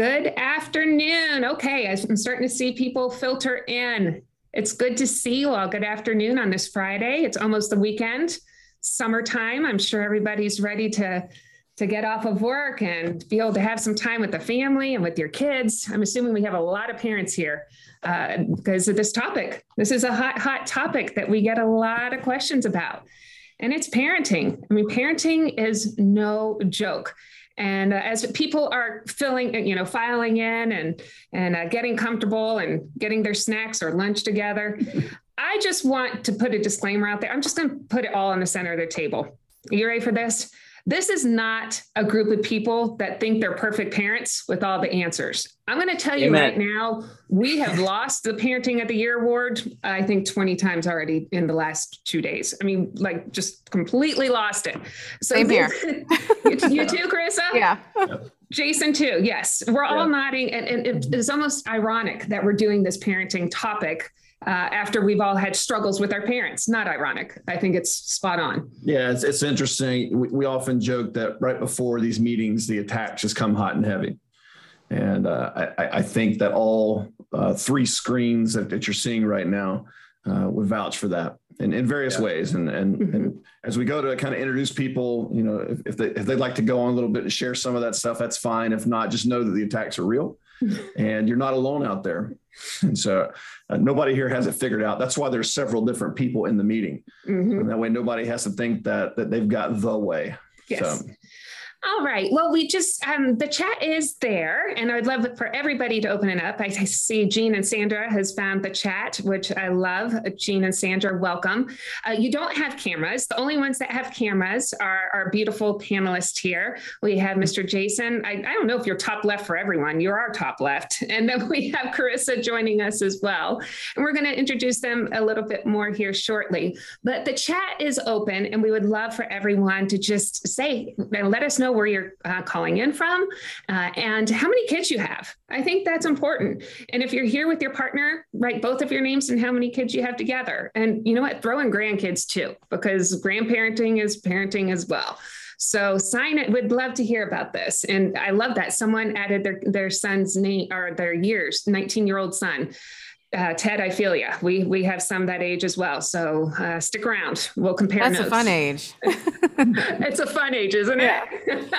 Good afternoon. Okay, I'm starting to see people filter in. It's good to see you all. Good afternoon on this Friday. It's almost the weekend, summertime. I'm sure everybody's ready to to get off of work and be able to have some time with the family and with your kids. I'm assuming we have a lot of parents here uh, because of this topic. This is a hot, hot topic that we get a lot of questions about, and it's parenting. I mean, parenting is no joke. And uh, as people are filling, you know, filing in and and uh, getting comfortable and getting their snacks or lunch together, I just want to put a disclaimer out there. I'm just going to put it all on the center of the table. Are you ready for this? This is not a group of people that think they're perfect parents with all the answers. I'm going to tell you Amen. right now, we have lost the Parenting of the Year award, I think 20 times already in the last two days. I mean, like just completely lost it. So Same here. you, you too, Carissa? Yeah. Jason too. Yes, we're all yeah. nodding, and, and it's almost ironic that we're doing this parenting topic uh, after we've all had struggles with our parents. Not ironic. I think it's spot on. Yeah, it's, it's interesting. We, we often joke that right before these meetings, the attacks just come hot and heavy. And uh, I, I, think that all uh, three screens that, that, you're seeing right now uh, would vouch for that in, in various yeah. ways. And, and, mm-hmm. and, as we go to kind of introduce people, you know, if, if, they, if they'd like to go on a little bit and share some of that stuff, that's fine. If not, just know that the attacks are real and you're not alone out there. And so uh, nobody here has it figured out. That's why there's several different people in the meeting. Mm-hmm. And that way nobody has to think that that they've got the way. Yes. So, all right. Well, we just, um, the chat is there, and I'd love for everybody to open it up. I, see Jean and Sandra has found the chat, which I love. Jean and Sandra, welcome. Uh, you don't have cameras. The only ones that have cameras are our beautiful panelists here. We have Mr. Jason. I, I don't know if you're top left for everyone. You're our top left. And then we have Carissa joining us as well. And we're going to introduce them a little bit more here shortly. But the chat is open, and we would love for everyone to just say and let us know know where you're uh, calling in from uh, and how many kids you have. I think that's important. And if you're here with your partner, write both of your names and how many kids you have together. And you know what? Throw in grandkids too, because grandparenting is parenting as well. So sign it. We'd love to hear about this. And I love that someone added their their son's name or their years, 19 year old son uh, Ted, I feel you. We we have some that age as well. So uh, stick around. We'll compare. That's notes. a fun age. it's a fun age, isn't it?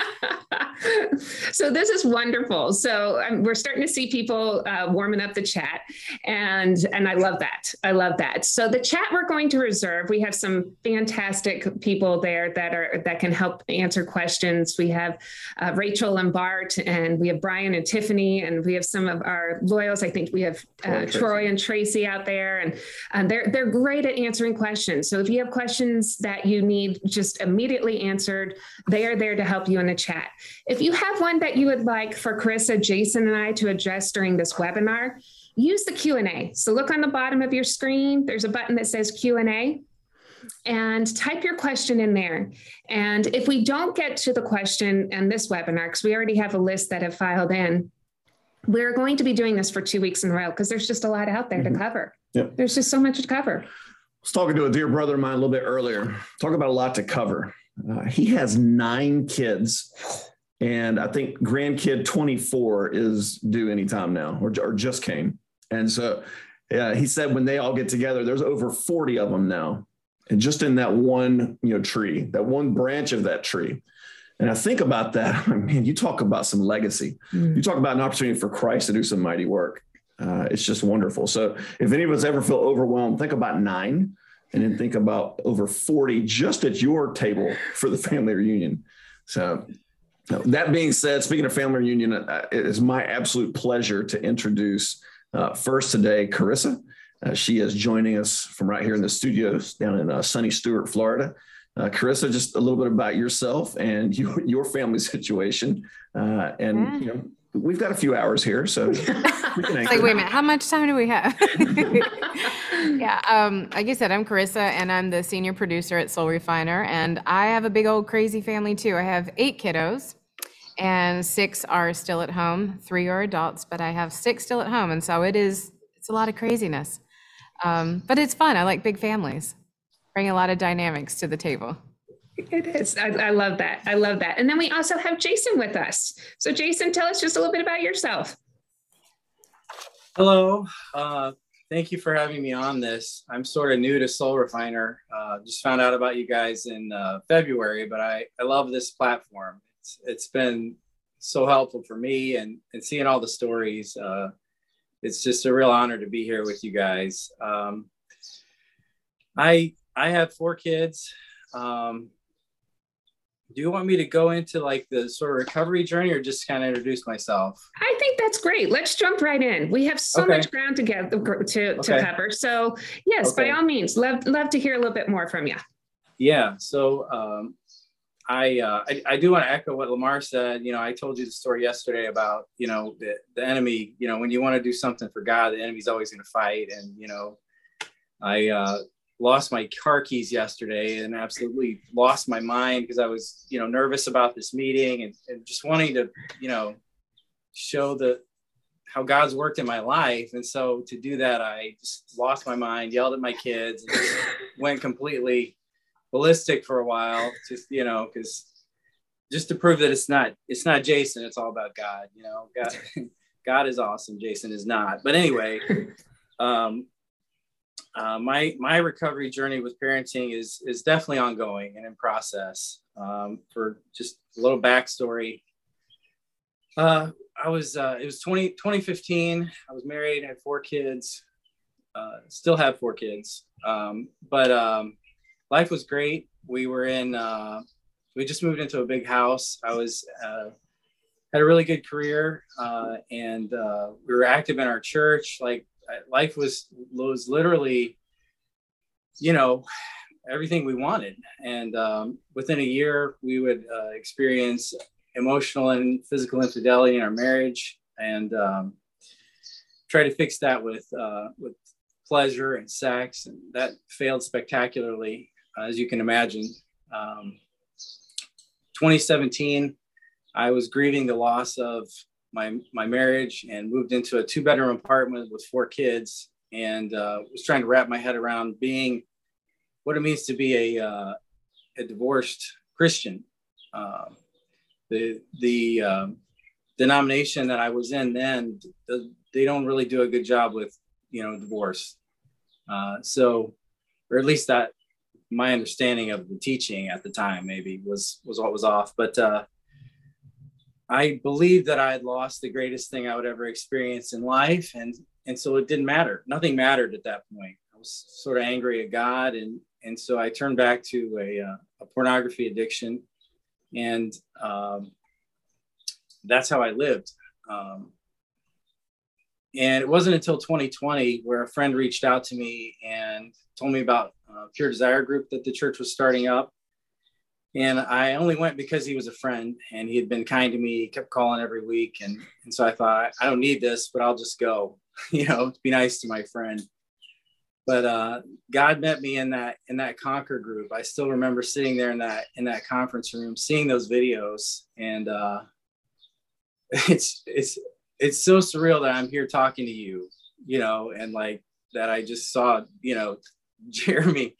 so this is wonderful. So um, we're starting to see people uh, warming up the chat, and and I love that. I love that. So the chat we're going to reserve. We have some fantastic people there that are that can help answer questions. We have uh, Rachel and Bart, and we have Brian and Tiffany, and we have some of our loyals. I think we have uh, Troy and Tracy out there, and um, they're they're great at answering questions. So if you have questions that you need just immediately answered, they are there to help you in the chat. If you have one that you would like for Carissa, Jason, and I to address during this webinar, use the Q&A. So look on the bottom of your screen. There's a button that says Q&A and type your question in there. And if we don't get to the question in this webinar, because we already have a list that have filed in, we're going to be doing this for two weeks in a row because there's just a lot out there mm-hmm. to cover. Yep. There's just so much to cover. I was talking to a dear brother of mine a little bit earlier. Talk about a lot to cover. Uh, he has nine kids, and I think grandkid 24 is due anytime now, or, or just came. And so uh, he said when they all get together, there's over 40 of them now, and just in that one you know tree, that one branch of that tree. And I think about that, I mean, man, you talk about some legacy. Mm. You talk about an opportunity for Christ to do some mighty work. Uh, it's just wonderful. So if any of us ever feel overwhelmed, think about nine and then think about over 40 just at your table for the family reunion. So that being said, speaking of family reunion, uh, it is my absolute pleasure to introduce uh, first today, Carissa. Uh, she is joining us from right here in the studios down in uh, sunny Stuart, Florida. Uh, Carissa, just a little bit about yourself and you, your family situation. Uh, and, yeah. you know, we've got a few hours here, so we can like, wait a minute, how much time do we have? yeah, um, like I said, I'm Carissa, and I'm the senior producer at Soul Refiner, and I have a big old crazy family too. I have eight kiddos, and six are still at home. Three are adults, but I have six still at home, and so it is it's a lot of craziness, um, but it's fun. I like big families bring a lot of dynamics to the table. It is. I, I, love that. I love that. And then we also have Jason with us. So, Jason, tell us just a little bit about yourself. Hello. Uh, thank you for having me on this. I'm sort of new to Soul Refiner. Uh, just found out about you guys in uh, February, but I, I love this platform. It's, it's been so helpful for me and, and seeing all the stories. Uh, it's just a real honor to be here with you guys. Um, I I have four kids. Um, do you want me to go into like the sort of recovery journey or just kind of introduce myself? I think that's great. Let's jump right in. We have so okay. much ground to get to, to okay. cover. So yes, okay. by all means, love love to hear a little bit more from you. Yeah. So um, I, uh, I, I do want to echo what Lamar said. You know, I told you the story yesterday about you know the the enemy. You know, when you want to do something for God, the enemy's always going to fight. And you know, I uh, lost my car keys yesterday and absolutely lost my mind because I was, you know, nervous about this meeting and, and, just wanting to, you know, show the how God's worked in my life. And so to do that, I just lost my mind, yelled at my kids, and went completely ballistic for a while. Just, you know, because just to prove that it's not it's not Jason, it's all about God. You know, God God is awesome. Jason is not. But anyway, um, uh, my my recovery journey with parenting is is definitely ongoing and in process. Um, for just a little backstory, uh, I was uh, it was 20, 2015. I was married, had four kids, uh, still have four kids, um, but um, life was great. We were in uh, we just moved into a big house. I was uh, had a really good career, and we were active in our church. Like life was was literally, you know, everything we wanted. And um, within a year, we would uh, experience emotional and physical infidelity in our marriage, and um, try to fix that with uh, with pleasure and sex, and that failed spectacularly, uh, as you can imagine. Um, 2017, I was grieving the loss of my my marriage and moved into a two bedroom apartment with four kids and uh, was trying to wrap my head around being what it means to be a uh, a divorced Christian. Uh, the the um, denomination that I was in then they don't really do a good job with you know divorce. Uh, so, or at least that my understanding of the teaching at the time maybe was was what was off. But uh, I believed that I had lost the greatest thing I would ever experience in life, and and so it didn't matter. Nothing mattered at that point. I was sort of angry at God, and and so I turned back to a, uh, a pornography addiction, and um, that's how I lived. Um, and it wasn't until 2020 where a friend reached out to me and told me about a Pure Desire group that the church was starting up and I only went because he was a friend and he had been kind to me. He kept calling every week. And, and so I thought, I don't need this, but I'll just go, you know, be nice to my friend. But uh, God met me in that in that Conquer group. I still remember sitting there in that in that conference room, seeing those videos, and uh, it's it's it's so surreal that I'm here talking to you, you know, and like that I just saw, you know, Jeremy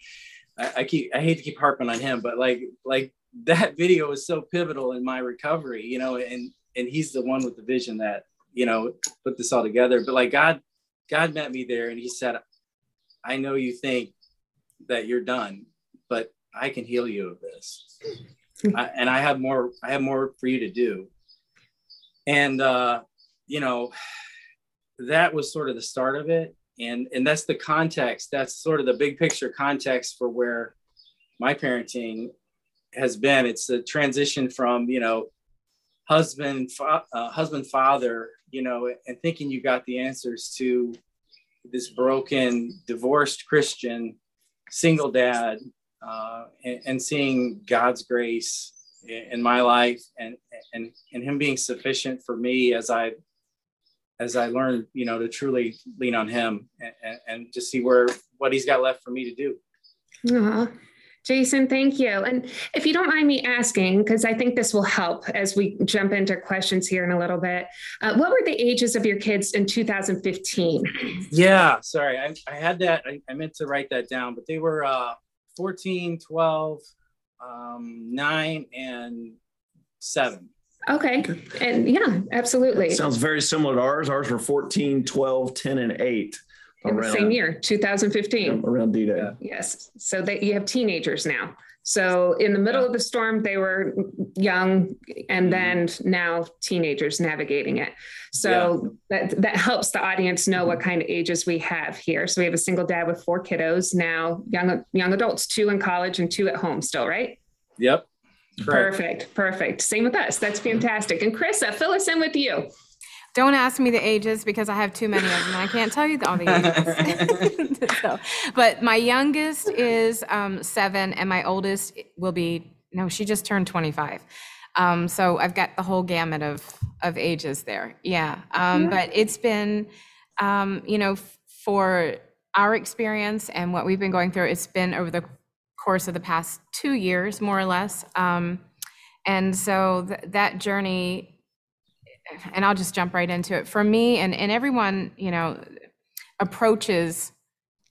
I, I keep I hate to keep harping on him, but like like that video is so pivotal in my recovery, you know, and and he's the one with the vision that you know put this all together. But like God, God met me there, and He said, "I know you think that you're done, but I can heal you of this, I, and I have more. I have more for you to do." And uh, you know, that was sort of the start of it and and that's the context that's sort of the big picture context for where my parenting has been. It's a transition from you know husband fa- uh, husband father you know and thinking you got the answers to this broken divorced christian single dad uh, and, and, seeing god's grace in, my life and and and him being sufficient for me as i as I learned, you know, to truly lean on him and, and, just see where what he's got left for me to do. Aww. Jason, thank you. And if you don't mind me asking, because I think this will help as we jump into questions here in a little bit, uh, what were the ages of your kids in 2015? Yeah, sorry, I, I had that. I, I, meant to write that down, but they were uh, 14, 12, um, nine and seven. Okay. And yeah, absolutely. Sounds very similar to ours. Ours were 14, 12, 10, and 8. In the same year, 2015. Around D Day. Yeah. Yes. So that you have teenagers now. So in the middle of the storm, they were young, and mm-hmm. then now teenagers navigating it. So that that helps the audience know what mm-hmm. kind of ages we have here. So we have a single dad with four kiddos now, young young adults, two in college and two at home still, right? Yep. Correct. Perfect, perfect. Same with us. That's fantastic. And Krista, fill us in with you. Don't ask me the ages because I have too many of them. I can't tell you all the ages. so, but my youngest is um, seven, and my oldest will be no, she just turned 25. Um, so I've got the whole gamut of of ages there. Yeah, um, but it's been, um, you know, for our experience and what we've been going through, it's been over the course of the past two years, more or less. Um, and so th- that journey and I'll just jump right into it. For me and, and everyone, you know, approaches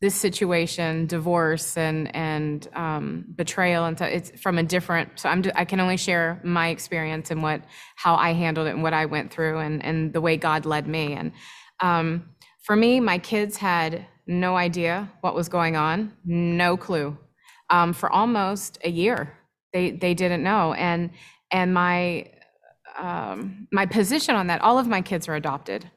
this situation, divorce and and um, betrayal, and so it's from a different. So I'm I can only share my experience and what how I handled it and what I went through and and the way God led me. And um, for me, my kids had no idea what was going on, no clue. Um, for almost a year, they they didn't know, and and my um, my position on that, all of my kids are adopted.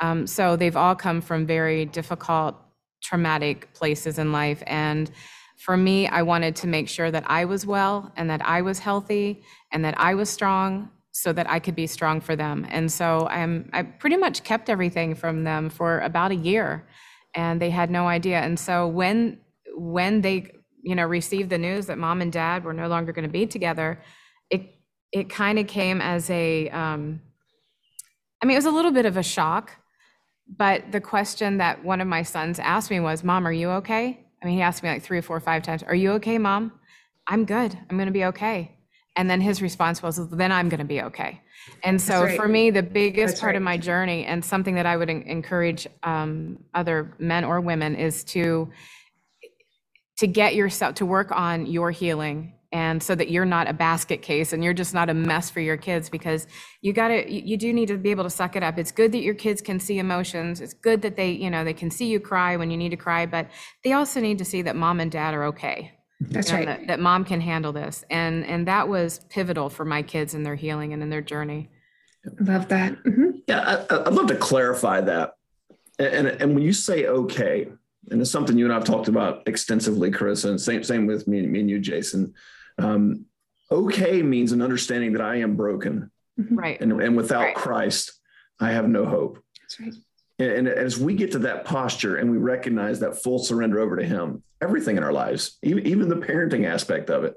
Um, so they've all come from very difficult, traumatic places in life. And for me, I wanted to make sure that I was well and that I was healthy and that I was strong so that I could be strong for them. And so I'm, I pretty much kept everything from them for about a year and they had no idea. And so when, when they, you know, received the news that mom and dad were no longer going to be together, it it kind of came as a um, I mean, it was a little bit of a shock, but the question that one of my sons asked me was, Mom, are you okay? I mean, he asked me like three or four or five times, Are you okay, Mom? I'm good. I'm going to be okay. And then his response was, Then I'm going to be okay. And so right. for me, the biggest That's part right. of my journey and something that I would en- encourage um, other men or women is to to get yourself to work on your healing and so that you're not a basket case and you're just not a mess for your kids because you got to you you do need to be able to suck it up it's good that your kids can see emotions it's good that they you know they can see you cry when you need to cry but they also need to see that mom and dad are okay That's you know, right. that, that mom can handle this and and that was pivotal for my kids in their healing and in their journey Love that. Mhm. Yeah, I, I'd love to clarify that. And, and, and when you say okay, and it's something you and I've talked about extensively, Chris, and same same with me, me and you, Jason. Um, okay means an understanding that I am broken, right and, and without Right. Christ, I have no hope. That's right. And, and as we get to that posture and we recognize that full surrender over to Him, everything in our lives, even, even the parenting aspect of it,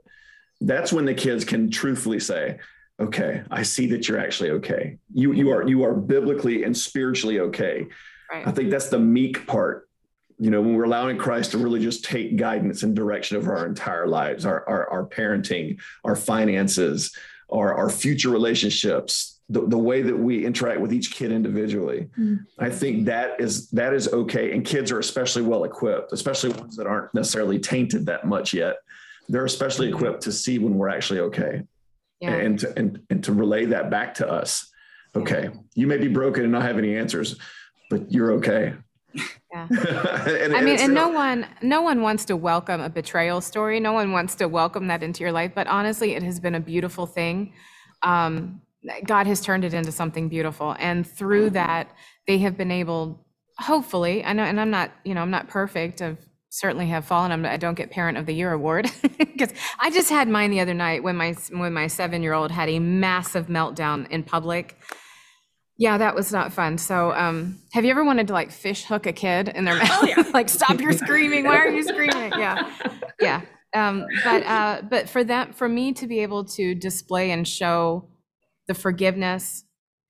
that's when the kids can truthfully say, "Okay, I see that you're actually okay. You you are you are biblically and spiritually okay." I think that's the meek part. You know, when we're allowing Christ to really just take guidance and direction over our entire lives, our our, our parenting, our finances, our, our future relationships, the, the way that we interact with each kid individually. Mm. I think that is that is okay. And kids are especially well equipped, especially ones that aren't necessarily tainted that much yet. They're especially equipped to see when we're actually okay yeah and to, and and to relay that back to us. Okay, you may be broken and not have any answers, but you're okay. Yeah. and, I mean, it's- and no one, no one wants to welcome a betrayal story. No one wants to welcome that into your life. But honestly, it has been a beautiful thing. Um, God has turned it into something beautiful, and through that, they have been able, hopefully, I know, and I'm not, you know, I'm not perfect. I've certainly have fallen. I'm, I don't get Parent of the Year award because I just had mine the other night when my when my seven year old had a massive meltdown in public. Yeah, that was not fun. So, um, have you ever wanted to like fish hook a kid in their mouth? Oh, yeah. like, stop your screaming. Why are you screaming? Yeah, yeah. Um, but uh, but for that, for me to be able to display and show the forgiveness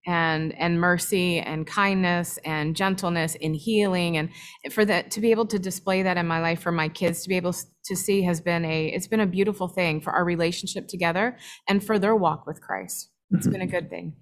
and and mercy and kindness and gentleness in healing and for that to be able to display that in my life for my kids to be able to see has been a it's been a beautiful thing for our relationship together and for their walk with Christ. It's been a good thing.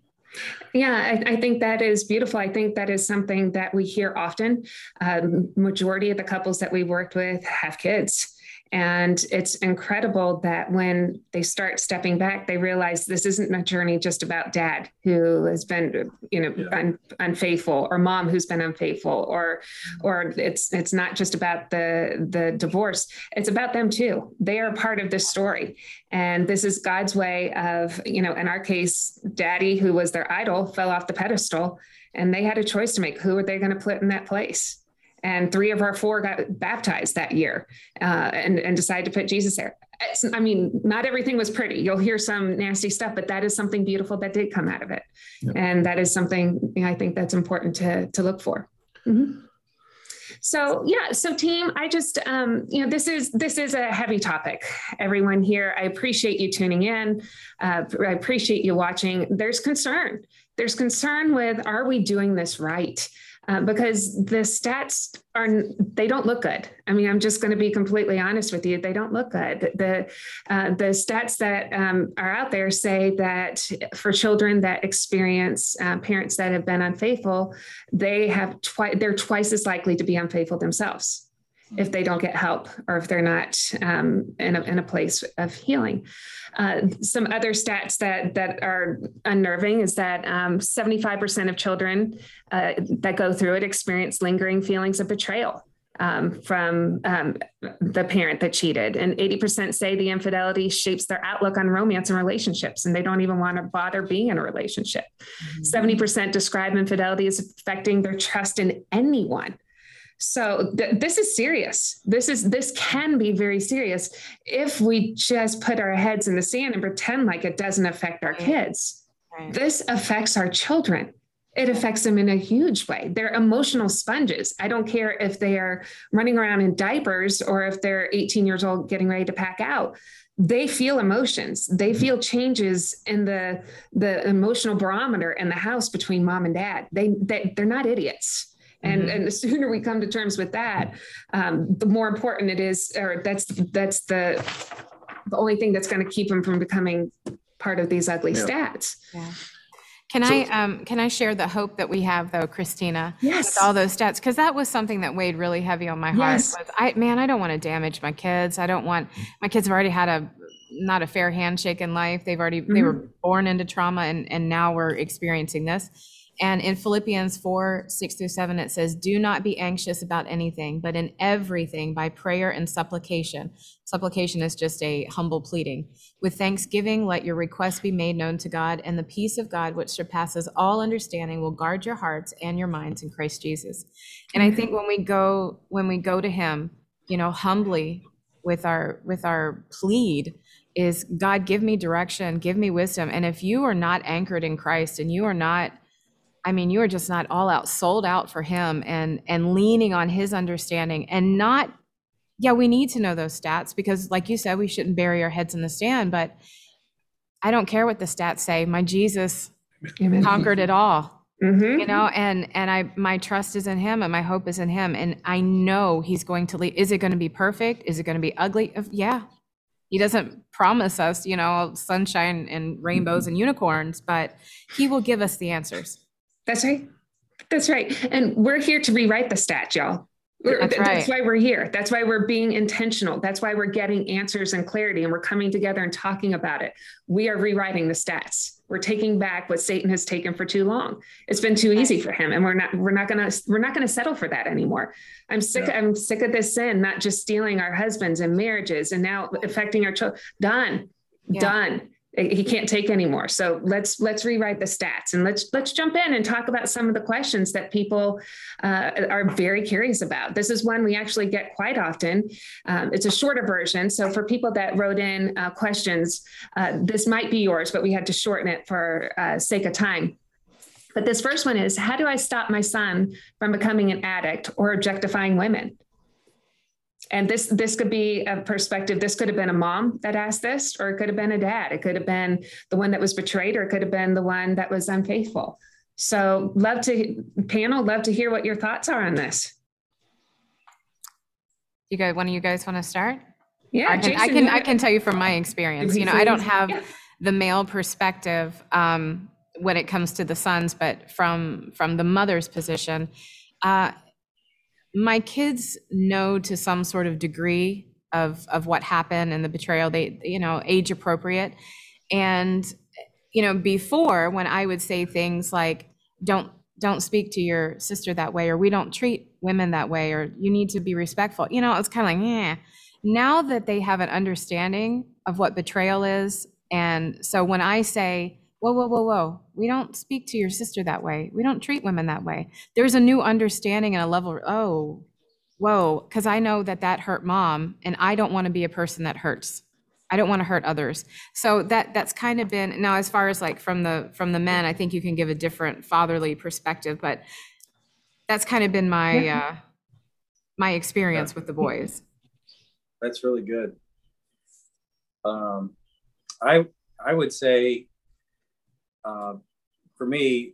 Yeah, I, I think that is beautiful. I think that is something that we hear often. Um, majority of the couples that we've worked with have kids. And it's incredible that when they start stepping back, they realize this isn't a journey just about dad who has been, you know, yeah. un, unfaithful, or mom who's been unfaithful, or, or it's it's not just about the the divorce. It's about them too. They are part of this story, and this is God's way of, you know, in our case, daddy who was their idol fell off the pedestal, and they had a choice to make. Who are they going to put in that place? And three of our four got baptized that year uh, and, and decided to put Jesus there. It's, I mean, not everything was pretty. You'll hear some nasty stuff, but that is something beautiful that did come out of it. Yeah. And that is something you know, I think that's important to, to look for. Mm-hmm. So yeah, so team, I just um, you know this is this is a heavy topic. Everyone here, I appreciate you tuning in. Uh, I appreciate you watching. There's concern. There's concern with are we doing this right? Uh, because the stats are they don't look good. I mean, I'm just going to be completely honest with you; they don't look good. The uh, the stats that um, are out there say that for children that experience uh, parents that have been unfaithful, they have twice they're twice as likely to be unfaithful themselves if they don't get help or if they're not um, in, a, in a place of healing. Uh, some other stats that that are unnerving is that um, 75% of children uh, that go through it experience lingering feelings of betrayal um, from um, the parent that cheated. And 80% say the infidelity shapes their outlook on romance and relationships, and they don't even want to bother being in a relationship. Mm-hmm. 70% describe infidelity as affecting their trust in anyone. So th- this is serious. This is this can be very serious if we just put our heads in the sand and pretend like it doesn't affect our kids. Right. This affects our children. It affects them in a huge way. They're emotional sponges. I don't care if they are running around in diapers or if they're 18 years old getting ready to pack out they feel emotions they mm-hmm. feel changes in the the emotional barometer in the house between mom and dad they, they they're not idiots and mm-hmm. and the sooner we come to terms with that um, the more important it is or that's that's the the only thing that's going to keep them from becoming part of these ugly yeah. stats yeah can so, I um, can I share the hope that we have though, Christina? Yes. With all those stats, because that was something that weighed really heavy on my heart. Yes. Was I man, I don't want to damage my kids. I don't want my kids have already had a not a fair handshake in life. They've already mm-hmm. they were born into trauma, and and now we're experiencing this. And in Philippians 4 6 through 7, it says, Do not be anxious about anything, but in everything by prayer and supplication. Supplication is just a humble pleading. With thanksgiving, let your requests be made known to God, and the peace of God, which surpasses all understanding, will guard your hearts and your minds in Christ Jesus. And I think when we go, when we go to Him, you know, humbly with our with our plead, is God, give me direction, give me wisdom. And if you are not anchored in Christ and you are not I mean, you are just not all out sold out for him and and leaning on his understanding and not yeah, we need to know those stats because like you said, we shouldn't bury our heads in the sand, but I don't care what the stats say. My Jesus Amen. conquered it all. Mm-hmm. You know, and and I my trust is in him and my hope is in him. And I know he's going to lead. Is it going to be perfect? Is it going to be ugly? Yeah. He doesn't promise us, you know, sunshine and rainbows and unicorns, but he will give us the answers. That's right. That's right. And we're here to rewrite the stat, y'all. That's, right. That's why we're here. That's why we're being intentional. That's why we're getting answers and clarity and we're coming together and talking about it. We are rewriting the stats. We're taking back what Satan has taken for too long. It's been too easy for him and we're not we're not going to we're not going to settle for that anymore. I'm sick yeah. I'm sick of this sin not just stealing our husbands and marriages and now affecting our children. Done. Yeah. Done he can't take anymore. So let's let's rewrite the stats and let's let's jump in and talk about some of the questions that people uh, are very curious about. This is one we actually get quite often. Um, it's a shorter version. So for people that wrote in uh, questions uh, this might be yours but we had to shorten it for uh, sake of time. But this first one is how do i stop my son from becoming an addict or objectifying women and this this could be a perspective this could have been a mom that asked this or it could have been a dad. It could have been the one that was betrayed or it could have been the one that was unfaithful. So love to panel love to hear what your thoughts are on this. You guys one of you guys want to start? Yeah i can Jason, I, can I can tell you from my experience. You know i don't have yeah. the male perspective um, when it comes to the sons but from from the mother's position uh, my kids know to some sort of degree of of what happened and the betrayal. They, you know, age appropriate. And you know, before when I would say things like, "Don't don't speak to your sister that way," or "We don't treat women that way," or "You need to be respectful," you know, it's kind of like, yeah. Now that they have an understanding of what betrayal is, and so when I say, "Whoa, whoa, whoa, whoa," we don't speak to your sister that way. We don't treat women that way. There's a new understanding and a level. Oh, whoa, because I know that that hurt mom, and I don't want to be a person that hurts. I don't want to hurt others. So that that's kind of been now as far as like from the from the men, I think you can give a different fatherly perspective, but that's kind of been my uh my experience with the boys. That's really good. Um, I I would say, uh, for me,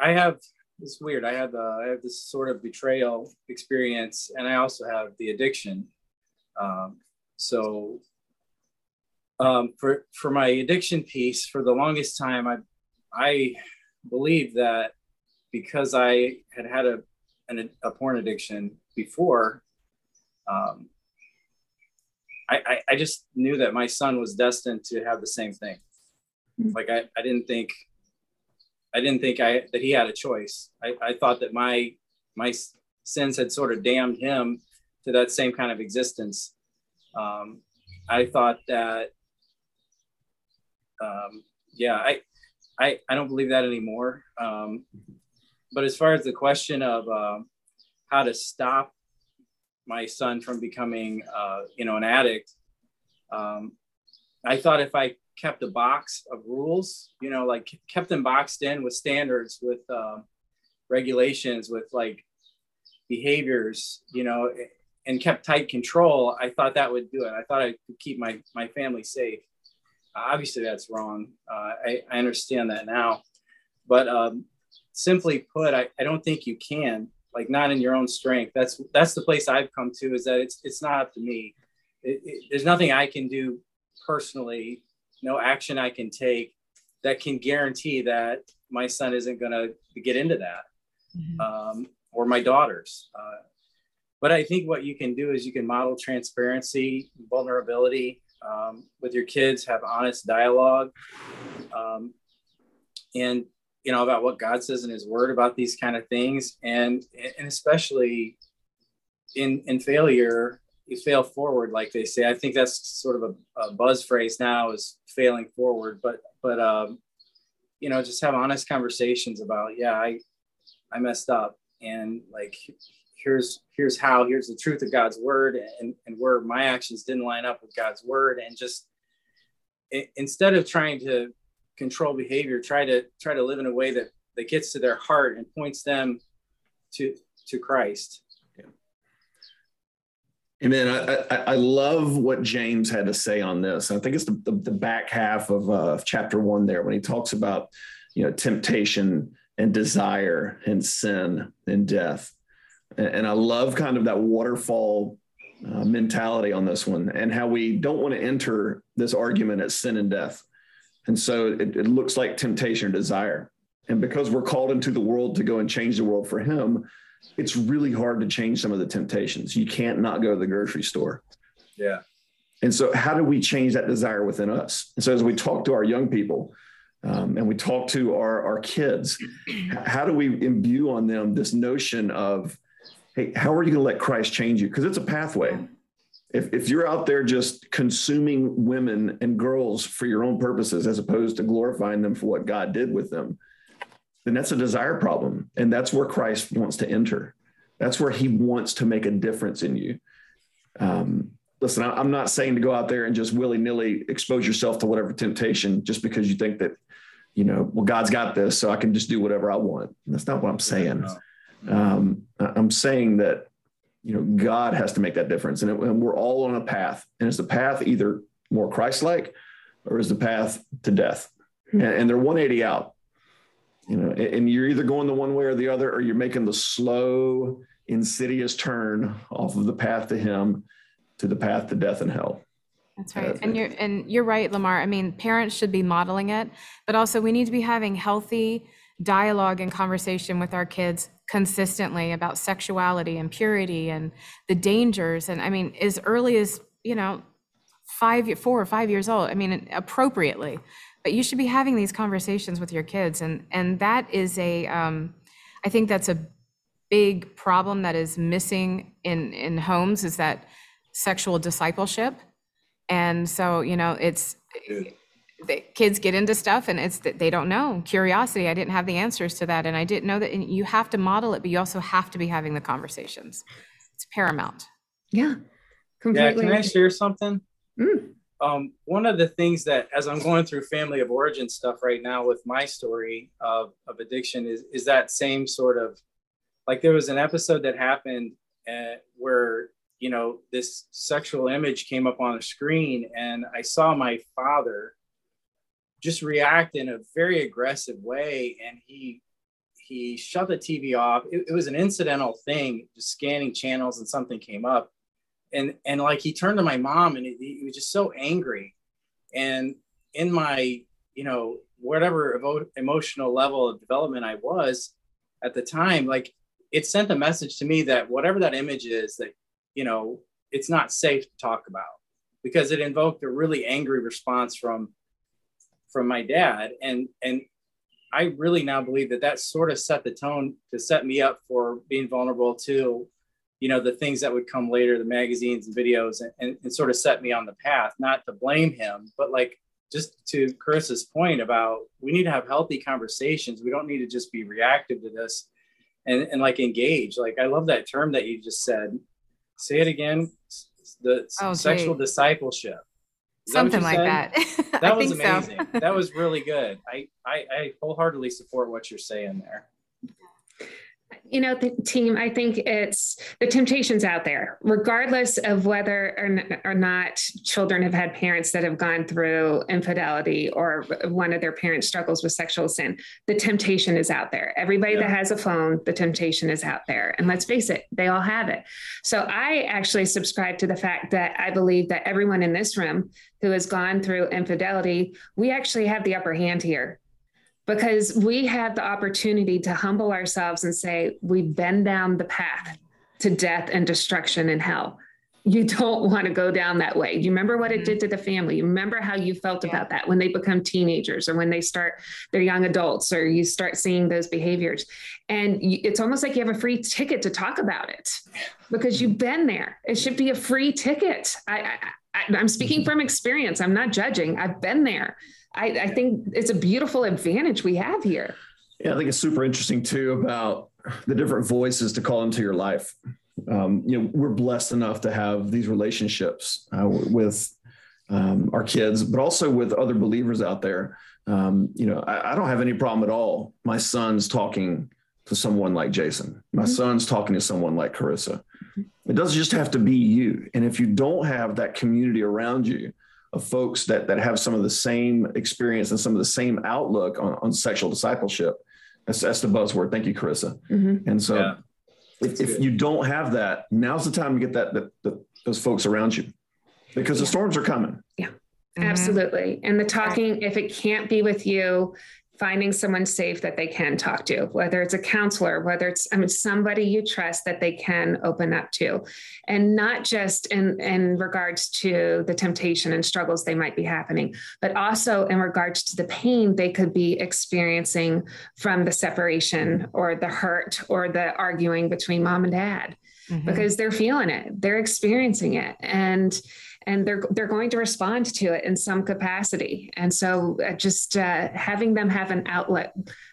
I have it's weird. I have uh, I have this sort of betrayal experience, and I also have the addiction. Um, so um, for for my addiction piece, for the longest time, I I believe that because I had had a an, a porn addiction before, um, I, I I just knew that my son was destined to have the same thing. Like I, I didn't think I didn't think I that he had a choice. I, I thought that my my sins had sort of damned him to that same kind of existence. Um, I thought that, um, yeah, I, I I don't believe that anymore. Um, but as far as the question of um, how to stop my son from becoming, uh, you know, an addict, um, I thought if I kept a box of rules, you know, like kept them boxed in with standards, with uh, regulations, with like behaviors, you know, and kept tight control, I thought that would do it. I thought I could keep my my family safe. obviously, that's wrong. Uh, I, I understand that now, but um, simply put, I, I don't think you can. Like not in your own strength. That's that's the place I've come to. Is that it's it's not up to me. It, it, there's nothing I can do personally no action I can take that can guarantee that my son isn't going to get into that mm-hmm. um, or my daughters. Uh, but I think what you can do is you can model transparency, vulnerability um, with your kids, have honest dialogue, um, and you know about what God says in His Word about these kind of things, and and especially in in failure, you fail forward, like they say. I think that's sort of a, a buzz phrase now is failing forward, but but um, you know, just have honest conversations about, yeah, I I messed up, and like here's here's how here's the truth of God's word, and and where my actions didn't line up with God's word, and just instead of trying to control behavior, try to try to live in a way that that gets to their heart and points them to to Christ Amen. I, I, I, love what James had to say on this. I think it's the, the, the back half of, uh, chapter one there when he talks about, you know, temptation and desire and sin and death. And, and I love kind of that waterfall uh, mentality on this one and how we don't want to enter this argument as sin and death. And so it, it looks like temptation or desire. And because we're called into the world to go and change the world for him, it's really hard to change some of the temptations. You can't not go to the grocery store. Yeah. And so, how do we change that desire within us? And so, as we talk to our young people um, and we talk to our, our kids, how do we imbue on them this notion of, hey, how are you going to let Christ change you? Because it's a pathway. If, if you're out there just consuming women and girls for your own purposes, as opposed to glorifying them for what God did with them, then that's a desire problem. And that's where Christ wants to enter. That's where he wants to make a difference in you. Um, listen, I'm not saying to go out there and just willy nilly expose yourself to whatever temptation just because you think that, you know, well, God's got this, so I can just do whatever I want. That's not what I'm saying. Um, I'm saying that, you know, God has to make that difference. And, it, and we're all on a path. And it's the path either more Christ like or is the path to death? And, and they're 180 out you know and you're either going the one way or the other or you're making the slow insidious turn off of the path to him to the path to death and hell that's right and you're and you're right lamar i mean parents should be modeling it but also we need to be having healthy dialogue and conversation with our kids consistently about sexuality and purity and the dangers. And I mean, as early as, you know, five, four or five years old, I mean, appropriately. But you should be having these conversations with your kids. And, and that is a, um, I think that's a big problem that is missing in, in homes is that sexual discipleship. And so, you know, it's, the kids get into stuff and it's that they don't know curiosity i didn't have the answers to that and i didn't know that and you have to model it but you also have to be having the conversations it's paramount yeah completely. yeah can i share something mm. Um, one of the things that as i'm going through family of origin stuff right now with my story of, of addiction is is that same sort of like there was an episode that happened uh, where you know this sexual image came up on the screen and i saw my father just react in a very aggressive way and he he shut the tv off. It, it, was an incidental thing just scanning channels and something came up and and like he turned to my mom and he, he was just so angry. And in my you know whatever emotional level of development i was at the time like it sent a message to me that whatever that image is that you know it's not safe to talk about because it invoked a really angry response from from my dad. And and i really now believe that that sort of set the tone to set me up for being vulnerable to you know the things that would come later the magazines and videos and, and, and sort of set me on the path not to blame him but like just to Carissa's point about we need to have healthy conversations. We don't need to just be reactive to this and, and like engage. Like I love that term that you just said. Say it again. The oh, sexual discipleship. Something like that. That was amazing. So. that was really good. I, I, I wholeheartedly support what you're saying there you know, the team, I think it's the temptations out there, regardless of whether or, not children have had parents that have gone through infidelity or one of their parents struggles with sexual sin. The temptation is out there. Everybody yeah. that has a phone, the temptation is out there. And let's face it, they all have it. So I actually subscribe to the fact that I believe that everyone in this room who has gone through infidelity, we actually have the upper hand here because we have the opportunity to humble ourselves and say, we've been down the path to death and destruction and hell. You don't want to go down that way. Do you remember what it mm-hmm. did to the family. You remember how you felt yeah. about that when they become teenagers or when they start, they're young adults or you start seeing those behaviors. And it's almost like you have a free ticket to talk about it because you've been there. It should be a free ticket. I, I, I'm speaking mm-hmm. from experience. I'm not judging. I've been there. I, I think it's a beautiful advantage we have here. Yeah, I think it's super interesting too about the different voices to call into your life. Um, you know, we're blessed enough to have these relationships uh, with um, our kids, but also with other believers out there. Um, you know, I, I, don't have any problem at all. My son's talking to someone like Jason. My mm-hmm. son's talking to someone like Carissa. Mm-hmm. It doesn't just have to be you. And if you don't have that community around you, of folks that that have some of the same experience and some of the same outlook on, on sexual discipleship. That's, that's the buzzword. Thank you, Carissa. Mm-hmm. And so, yeah, if, if, you don't have that, now's the time to get that, that, that those folks around you, because yeah. the storms are coming. Yeah, mm-hmm. absolutely. And the talking, if it can't be with you, finding someone safe that they can talk to, whether it's a counselor, whether it's I mean, somebody you trust that they can open up to, and not just in, in regards to the temptation and struggles they might be happening, but also in regards to the pain they could be experiencing from the separation or the hurt or the arguing between mom and dad. Mm-hmm. Because they're feeling it, they're experiencing it. And and they're they're going to respond to it in some capacity and so uh, just uh, having them have an outlet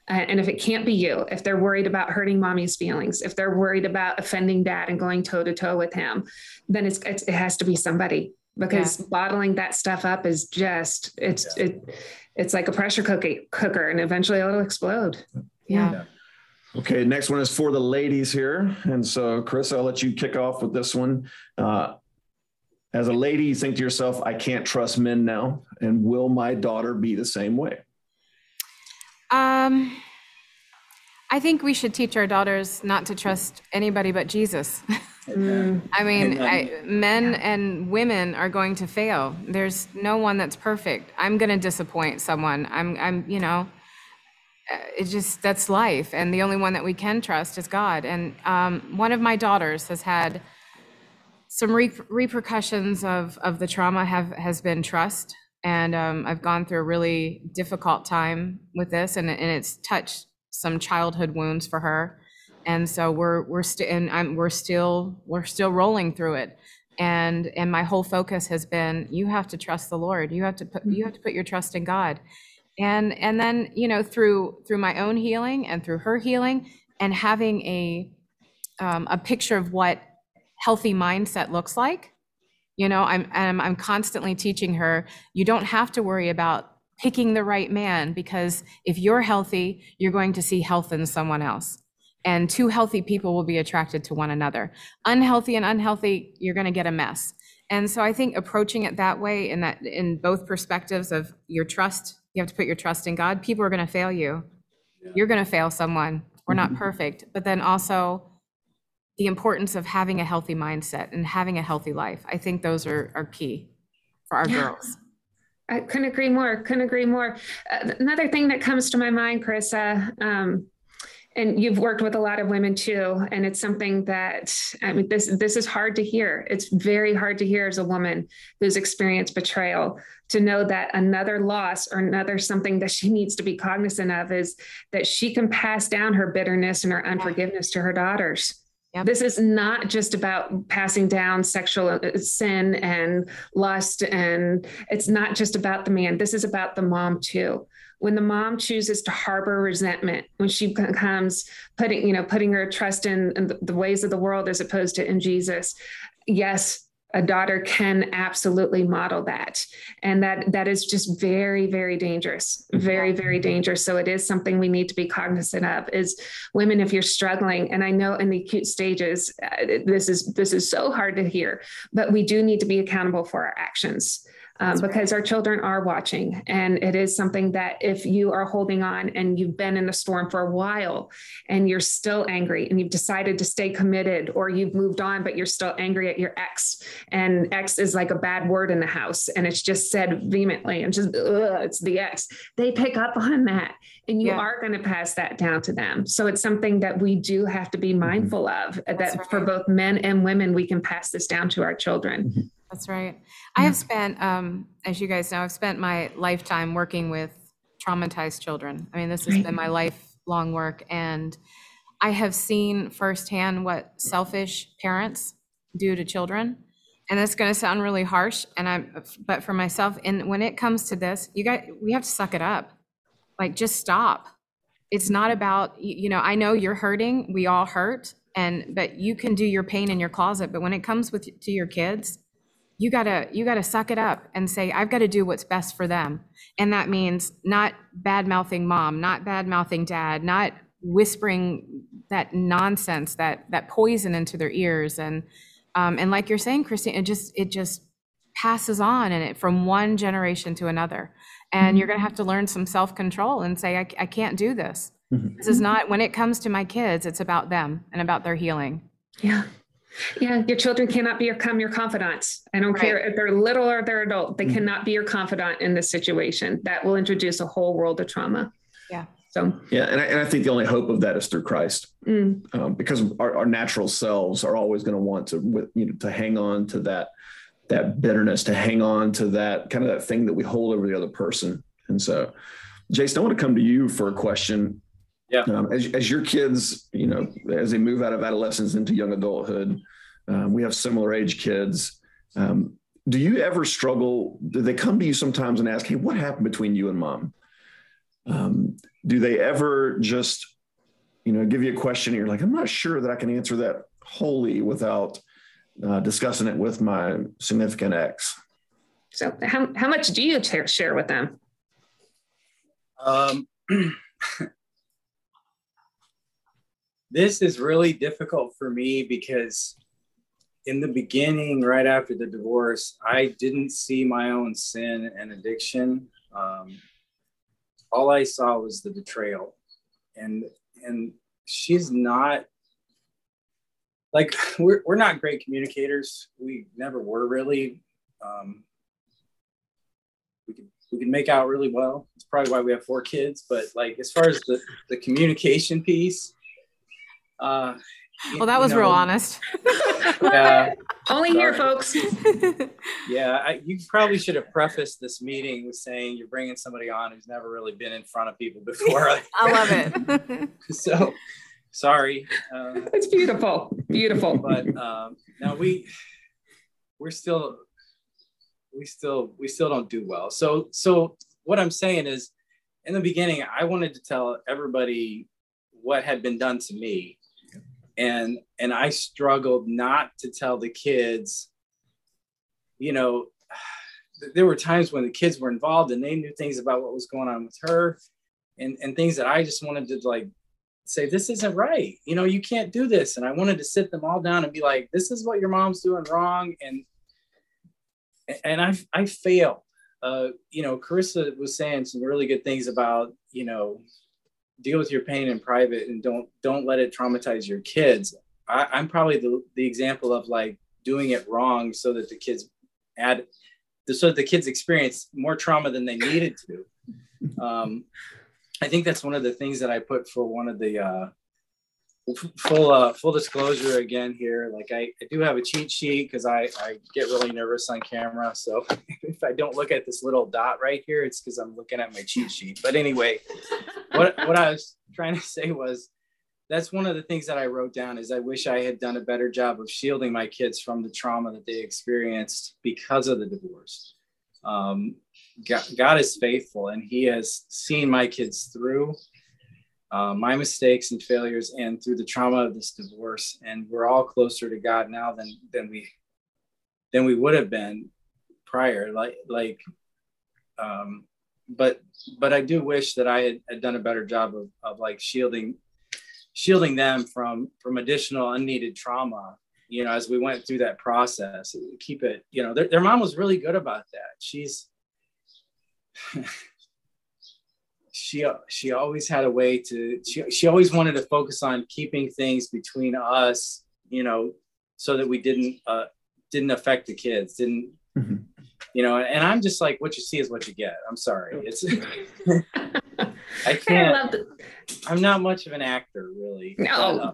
uh, and if it can't be you if they're worried about hurting mommy's feelings if they're worried about offending dad and going toe to toe with him then it's, it's, it has to be somebody because yeah. bottling that stuff up is just it's yeah. it it's like a pressure cooker cooker and eventually it'll explode yeah. yeah. Okay, next one is for the ladies here. And so, Chris, I'll let you kick off with this one. Uh, as a lady, you think to yourself, I can't trust men now. And will my daughter be the same way? Um, I think we should teach our daughters not to trust anybody but Jesus. Mm. I mean, I, men and women are going to fail. There's no one that's perfect. I'm going to disappoint someone. I'm, I'm, you know, uh, it's just that's life and the only one that we can trust is god and um, one of my daughters has had some re- repercussions of of the trauma have has been trust. And um, i've gone through a really difficult time with this and, and it's touched some childhood wounds for her. And so we're we're still and I'm, we're still we're still rolling through it. And and my whole focus has been you have to trust the lord. You have to put you have to put your trust in god. And and then you know through through my own healing and through her healing and having a um, a picture of what healthy mindset looks like you know I'm, I'm i'm constantly teaching her you don't have to worry about picking the right man because if you're healthy you're going to see health in someone else and two healthy people will be attracted to one another unhealthy and unhealthy you're going to get a mess and so i think approaching it that way in that in both perspectives of your trust you have to put your trust in God. People are going to fail you. Yeah. You're going to fail someone. We're not mm-hmm. perfect. But then also the importance of having a healthy mindset and having a healthy life. I think those are, are key for our yeah. girls. I couldn't agree more. Couldn't agree more. Uh, another thing that comes to my mind, Carissa, um, and you've worked with a lot of women too and it's something that i mean this this is hard to hear it's very hard to hear as a woman who's experienced betrayal to know that another loss or another something that she needs to be cognizant of is that she can pass down her bitterness and her unforgiveness to her daughters Yep. This is not just about passing down sexual uh, sin and lust, and it's not just about the man. This is about the mom too when the mom chooses to harbor resentment when she becomes putting you know putting her trust in, in the ways of the world as opposed to in jesus yes a daughter can absolutely model that. And that that is just very very dangerous very very dangerous. So it is something we need to be cognizant of is women if you're struggling and i know in the acute stages uh, this is this is so hard to hear but we do need to be accountable for our actions um, because right. our children are watching. And it is something that if you are holding on and you've been in the storm for a while and you're still angry and you've decided to stay committed or you've moved on, but you're still angry at your ex, and ex is like a bad word in the house and it's just said vehemently and just, it's the ex, they pick up on that. And you yeah. are going to pass that down to them. So it's something that we do have to be mm-hmm. mindful of that right. for both men and women, we can pass this down to our children. Mm-hmm. That's right. I have spent, um, as you guys know, I've spent my lifetime working with traumatized children. I mean, this has been my lifelong work, and I have seen firsthand what selfish parents do to children. And it's going to sound really harsh, and I'm, but for myself, and when it comes to this, you guys, we have to suck it up. Like, just stop. It's not about, you know, I know you're hurting. We all hurt, and but you can do your pain in your closet. But when it comes with to your kids, you gotta you gotta suck it up and say i've got to do what's best for them. And that means not bad mouthing mom not bad mouthing dad not whispering that nonsense that that poison into their ears. And um, and like you're saying christine it just it just passes on and it from one generation to another. And mm-hmm. you're going to have to learn some self-control and say i, I can't do this. Mm-hmm. this is not when it comes to my kids it's about them and about their healing. Yeah yeah, your children cannot become your confidants. I don't right. care if they're little or they're adult. They mm-hmm. cannot be your confidant in this situation. That will introduce a whole world of trauma. Yeah. So yeah, and I, and I think the only hope of that is through Christ, mm. um, because our, our, natural selves are always going to want to you know to hang on to that that bitterness, to hang on to that kind of that thing that we hold over the other person. And so, Jason, I want to come to you for a question. Yeah. Um, as, as your kids, you know, as they move out of adolescence into young adulthood, um, we have similar age kids. Um, do you ever struggle? Do they come to you sometimes and ask, "Hey, what happened between you and mom?" Um, do they ever just, you know, give you a question and you're like, "I'm not sure that I can answer that wholly without uh, discussing it with my significant ex." So, how how much do you share with them? Um. this is really difficult for me because in the beginning, right after the divorce, I didn't see my own sin and addiction. Um, all I saw was the betrayal, and and she's not like we're we're not great communicators. We never were really. Um, we could we can make out really well. It's probably why we have four kids. But like as far as the the communication piece, uh, well, that was know, real honest. yeah. Only here, folks. yeah, I, you probably should have prefaced this meeting with saying you're bringing somebody on who's never really been in front of people before. I love it. so, sorry. Uh, it's beautiful, beautiful. But um, now we we're still we still we still don't do well. So so what I'm saying is, in the beginning, I wanted to tell everybody what had been done to me and and i struggled not to tell the kids you know there were times when the kids were involved and they knew things about what was going on with her and and things that i just wanted to like say this isn't right. You know you can't do this. And i wanted to sit them all down and be like this is what your mom's doing wrong. And and i i failed. Uh you know carissa was saying some really good things about you know deal with your pain in private and don't don't let it traumatize your kids. I, i'm probably the, the example of like doing it wrong so that the kids add so that the kids experience more trauma than they needed to. Um, i think that's one of the things that i put for one of the uh, full uh, full disclosure again here. Like I, I do have a cheat sheet because I, I get really nervous on camera. So if i don't look at this little dot right here it's because i'm looking at my cheat sheet. But anyway what, what i was trying to say was that's one of the things that i wrote down is i wish i had done a better job of shielding my kids from the trauma that they experienced because of the divorce. Um, God, God is faithful and he has seen my kids through uh, my mistakes and failures and through the trauma of this divorce and we're all closer to god now than than we than we would have been prior like like um but but i do wish that i had, had done a better job of, of like shielding shielding them from from additional unneeded trauma you know as we went through that process. Keep it you know their, their mom was really good about that. She's she she always had a way to she, she always wanted to focus on keeping things between us you know so that we didn't uh didn't affect the kids didn't mm-hmm. you know and i'm just like what you see is what you get. I'm sorry. It's i can't I i'm not much of an actor really. No. But, uh,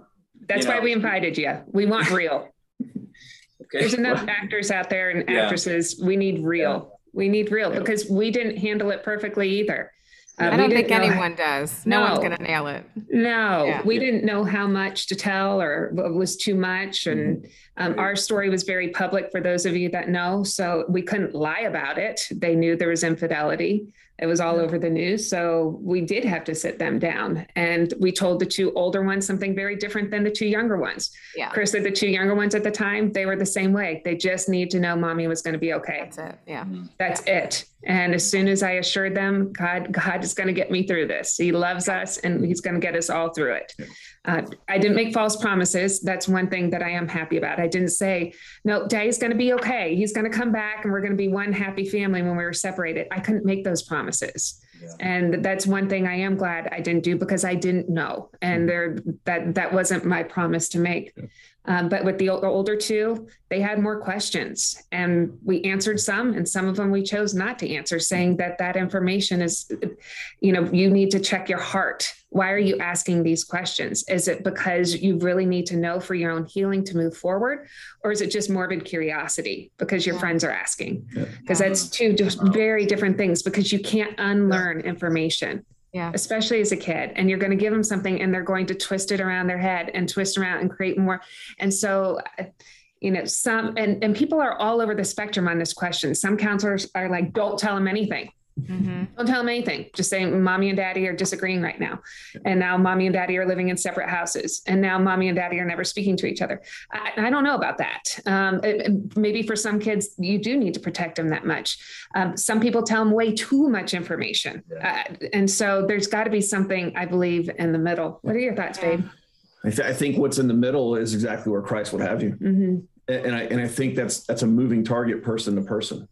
that's why know. we invited you. We want real. Okay. There's enough actors out there and actresses. Yeah. we need real. Yeah. we need real yeah. because we didn't handle it perfectly either uh, I don't think anyone how, does. No, no, one's going to nail it. No, yeah. we didn't know how much to tell or what was too much. And mm-hmm. Um, our story was very public for those of you that know. So we couldn't lie about it. They knew there was infidelity. It was all over the news. So we did have to sit them down. And we told the two older ones something very different than the two younger ones. Yeah. Chris said the two younger ones at the time, they were the same way. They just need to know mommy was going to be okay. That's it. Yeah. Mm-hmm. That's it. And as soon as I assured them, God, God is going to get me through this. He loves us and he's going to get us all through it. Uh, I didn't make false promises. That's one thing that I am happy about. I didn't say, no, Daddy's going to be okay. He's going to come back and we're going to be one happy family when we were separated. I couldn't make those promises. Yeah. And that's one thing I am glad I didn't do because I didn't know. And mm-hmm. there that that wasn't my promise to make. Yeah. Um, but with the older two, they had more questions and we answered some and some of them we chose not to answer saying that that information is you know you need to check your heart. Why are you asking these questions? Is it because you really need to know for your own healing to move forward or is it just morbid curiosity because your yeah. friends are asking? Because yeah. that's two just very different things because you can't unlearn information yeah. especially as a kid. And you're going to give them something and they're going to twist it around their head and twist around and create more. And so, uh, you know, some, and, and people are all over the spectrum on this question. Some counselors are like, don't tell them anything. Mm-hmm. Don't tell them anything. Just say mommy and daddy are disagreeing right now. And now mommy and daddy are living in separate houses. And now mommy and daddy are never speaking to each other. I, I don't know about that. Um, it, maybe for some kids, you do need to protect them that much. Um, some people tell them way too much information. Uh, and so there's got to be something, I believe, in the middle. What are your thoughts, babe? I, th- I think what's in the middle is exactly where Christ would have you. Mm-hmm. And I, and I think that's, that's a moving target person to person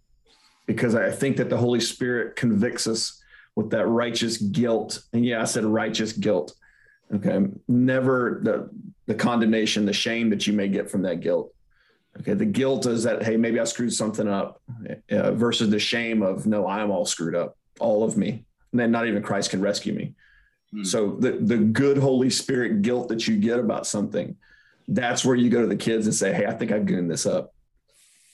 because I think that the Holy Spirit convicts us with that righteous guilt. And yeah, I said righteous guilt. Okay. Never the, the condemnation, the shame that you may get from that guilt. Okay, the guilt is that hey, maybe I screwed something up, uh, versus the shame of no, I'm all screwed up, all of me, and then not even Christ can rescue me. Hmm. So the the good Holy Spirit guilt that you get about something, that's where you go to the kids and say, hey, I think I've gooned this up.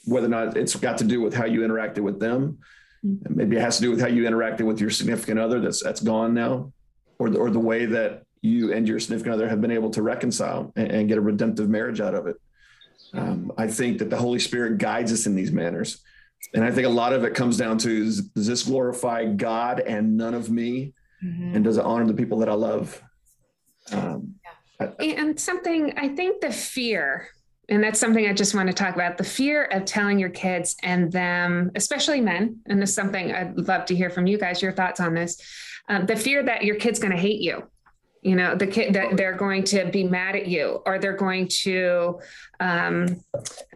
Whether or not it's got to do with how you interacted with them, hmm. maybe it has to do with how you interacted with your significant other that's that's gone now, or the, or the way that you and your significant other have been able to reconcile and, and get a redemptive marriage out of it. Um, I think that the Holy Spirit guides us in these manners. And I think a lot of it comes down to is, does this glorify God and none of me? Mm-hmm. And does it honor the people that I love? Um, yeah. I, and something, I think the fear, and that's something I just want to talk about the fear of telling your kids and them, especially men. And this is something I'd love to hear from you guys, your thoughts on this. Um, the fear that your kid's going to hate you you know the kid that they're going to be mad at you or they're going to um,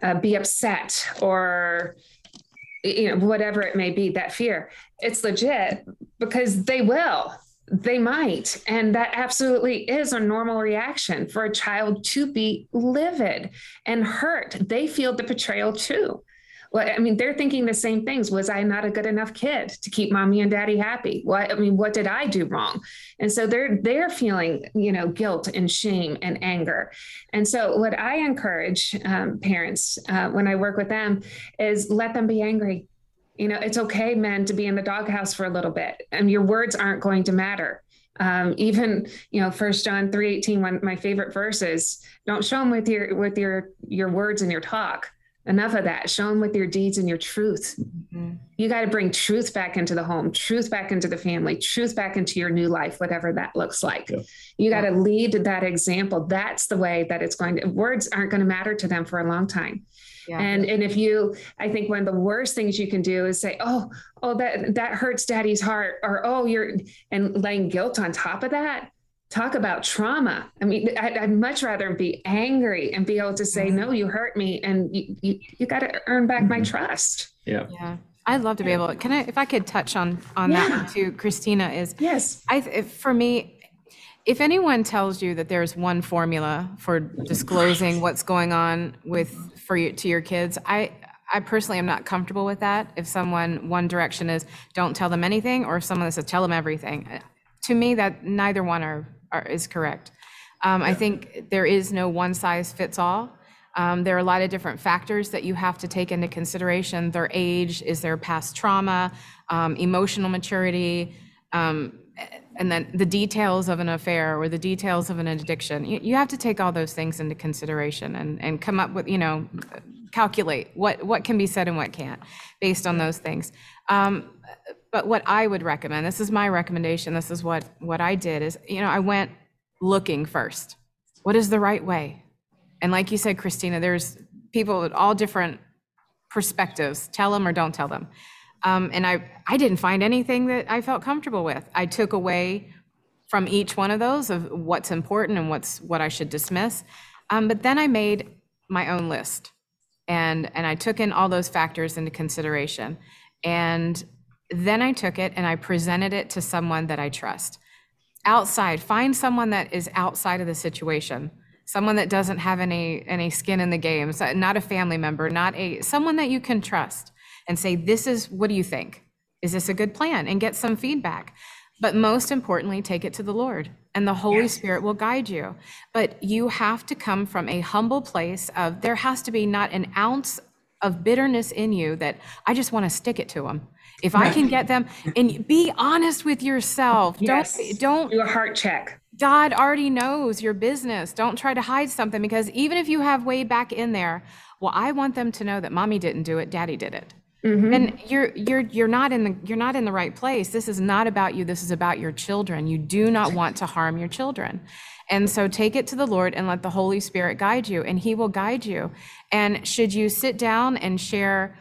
uh, be upset or you know whatever it may be that fear it's legit because they will they might and that absolutely is a normal reaction for a child to be livid and hurt they feel the betrayal too well, I mean, they're thinking the same things. Was I not a good enough kid to keep mommy and daddy happy? What I mean, what did I do wrong? And so they're they're feeling, you know, guilt and shame and anger. And so what I encourage um, parents uh, when I work with them is let them be angry. You know, it's okay, men, to be in the doghouse for a little bit, and your words aren't going to matter. Um, even you know first john 3 18 one my favorite verses don't show them with your with your your words and your talk enough of that show them with your deeds and your truth mm-hmm. you got to bring truth back into the home truth back into the family truth back into your new life whatever that looks like yeah. you got to yeah. lead that example that's the way that it's going to words aren't going to matter to them for a long time yeah. And and if you, I think one of the worst things you can do is say, oh, oh, that that hurts daddy's heart, or oh, you're and laying guilt on top of that talk about trauma. I mean, I'd, I'd, much rather be angry and be able to say, mm-hmm. no, you hurt me and you, you, you got to earn back my mm-hmm. trust. Yeah. Yeah. I'd love to be able. Can I, if I could touch on on yeah. that one too, Christina? Is yes. I for me, if anyone tells you that there's one formula for disclosing what's going on with for you to your kids, I I personally am not comfortable with that. If someone one direction is don't tell them anything, or if someone says tell them everything, to me that neither one are are, is correct. Um, I think there is no one size fits all. Um, there are a lot of different factors that you have to take into consideration. Their age, is there past trauma, um, emotional maturity, um, and then the details of an affair or the details of an addiction. You, you have to take all those things into consideration and, and come up with, you know, calculate what, what can be said and what can't based on those things. Um, but what I would recommend, this is my recommendation, this is what, what I did is, you know, I went looking first. What is the right way? And like you said, Christina, there's people with all different perspectives. Tell them or don't tell them. Um, and I, I didn't find anything that I felt comfortable with. I took away from each one of those of what's important and what's what I should dismiss. Um, but then I made my own list, and and I took in all those factors into consideration. And then I took it and I presented it to someone that I trust. Outside, find someone that is outside of the situation, someone that doesn't have any any skin in the game, so not a family member, not a someone that you can trust and say, "This is what do you think? Is this a good plan?" and get some feedback. But most importantly, take it to the Lord and the Holy yes. Spirit will guide you. But you have to come from a humble place of there has to be not an ounce of bitterness in you that I just want to stick it to them. If I can get them and be honest with yourself. Yes. Don't don't do a heart check. God already knows your business. Don't try to hide something because even if you have way back in there, well, I want them to know that mommy didn't do it, daddy did it. Mm-hmm. And you're you're you're not in the you're not in the right place. This is not about you. This is about your children. You do not want to harm your children. And so take it to the Lord and let the Holy Spirit guide you and he will guide you. And should you sit down and share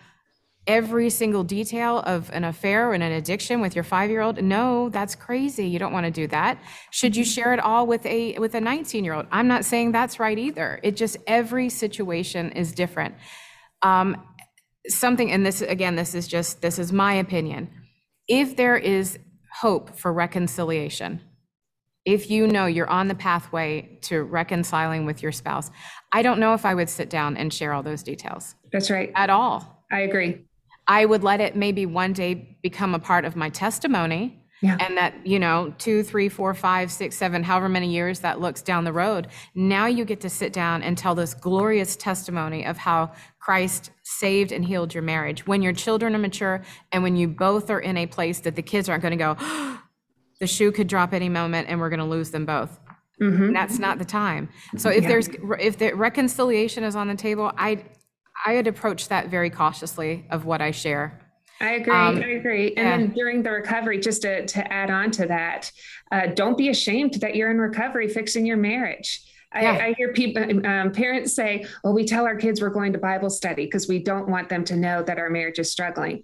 every single detail of an affair and an addiction with your 5-year-old no that's crazy you don't want to do that should you share it all with a with a 19-year-old i'm not saying that's right either it just every situation is different um, something and this again this is just this is my opinion if there is hope for reconciliation if you know you're on the pathway to reconciling with your spouse, I don't know if I would sit down and share all those details. That's right. At all. I agree. I would let it maybe one day become a part of my testimony. Yeah. And that, you know, two, three, four, five, six, seven, however many years that looks down the road, now you get to sit down and tell this glorious testimony of how Christ saved and healed your marriage. When your children are mature and when you both are in a place that the kids aren't going to go, oh, the shoe could drop any moment and we're going to lose them both. Mm-hmm. That's not the time. So if yeah. there's if the reconciliation is on the table, I I would approach that very cautiously of what I share. I agree. Um, I agree. And yeah. then during the recovery, just to, to add on to that, uh, don't be ashamed that you're in recovery fixing your marriage. Yeah. I, I, hear people, um, parents say, well, we tell our kids we're going to Bible study because we don't want them to know that our marriage is struggling.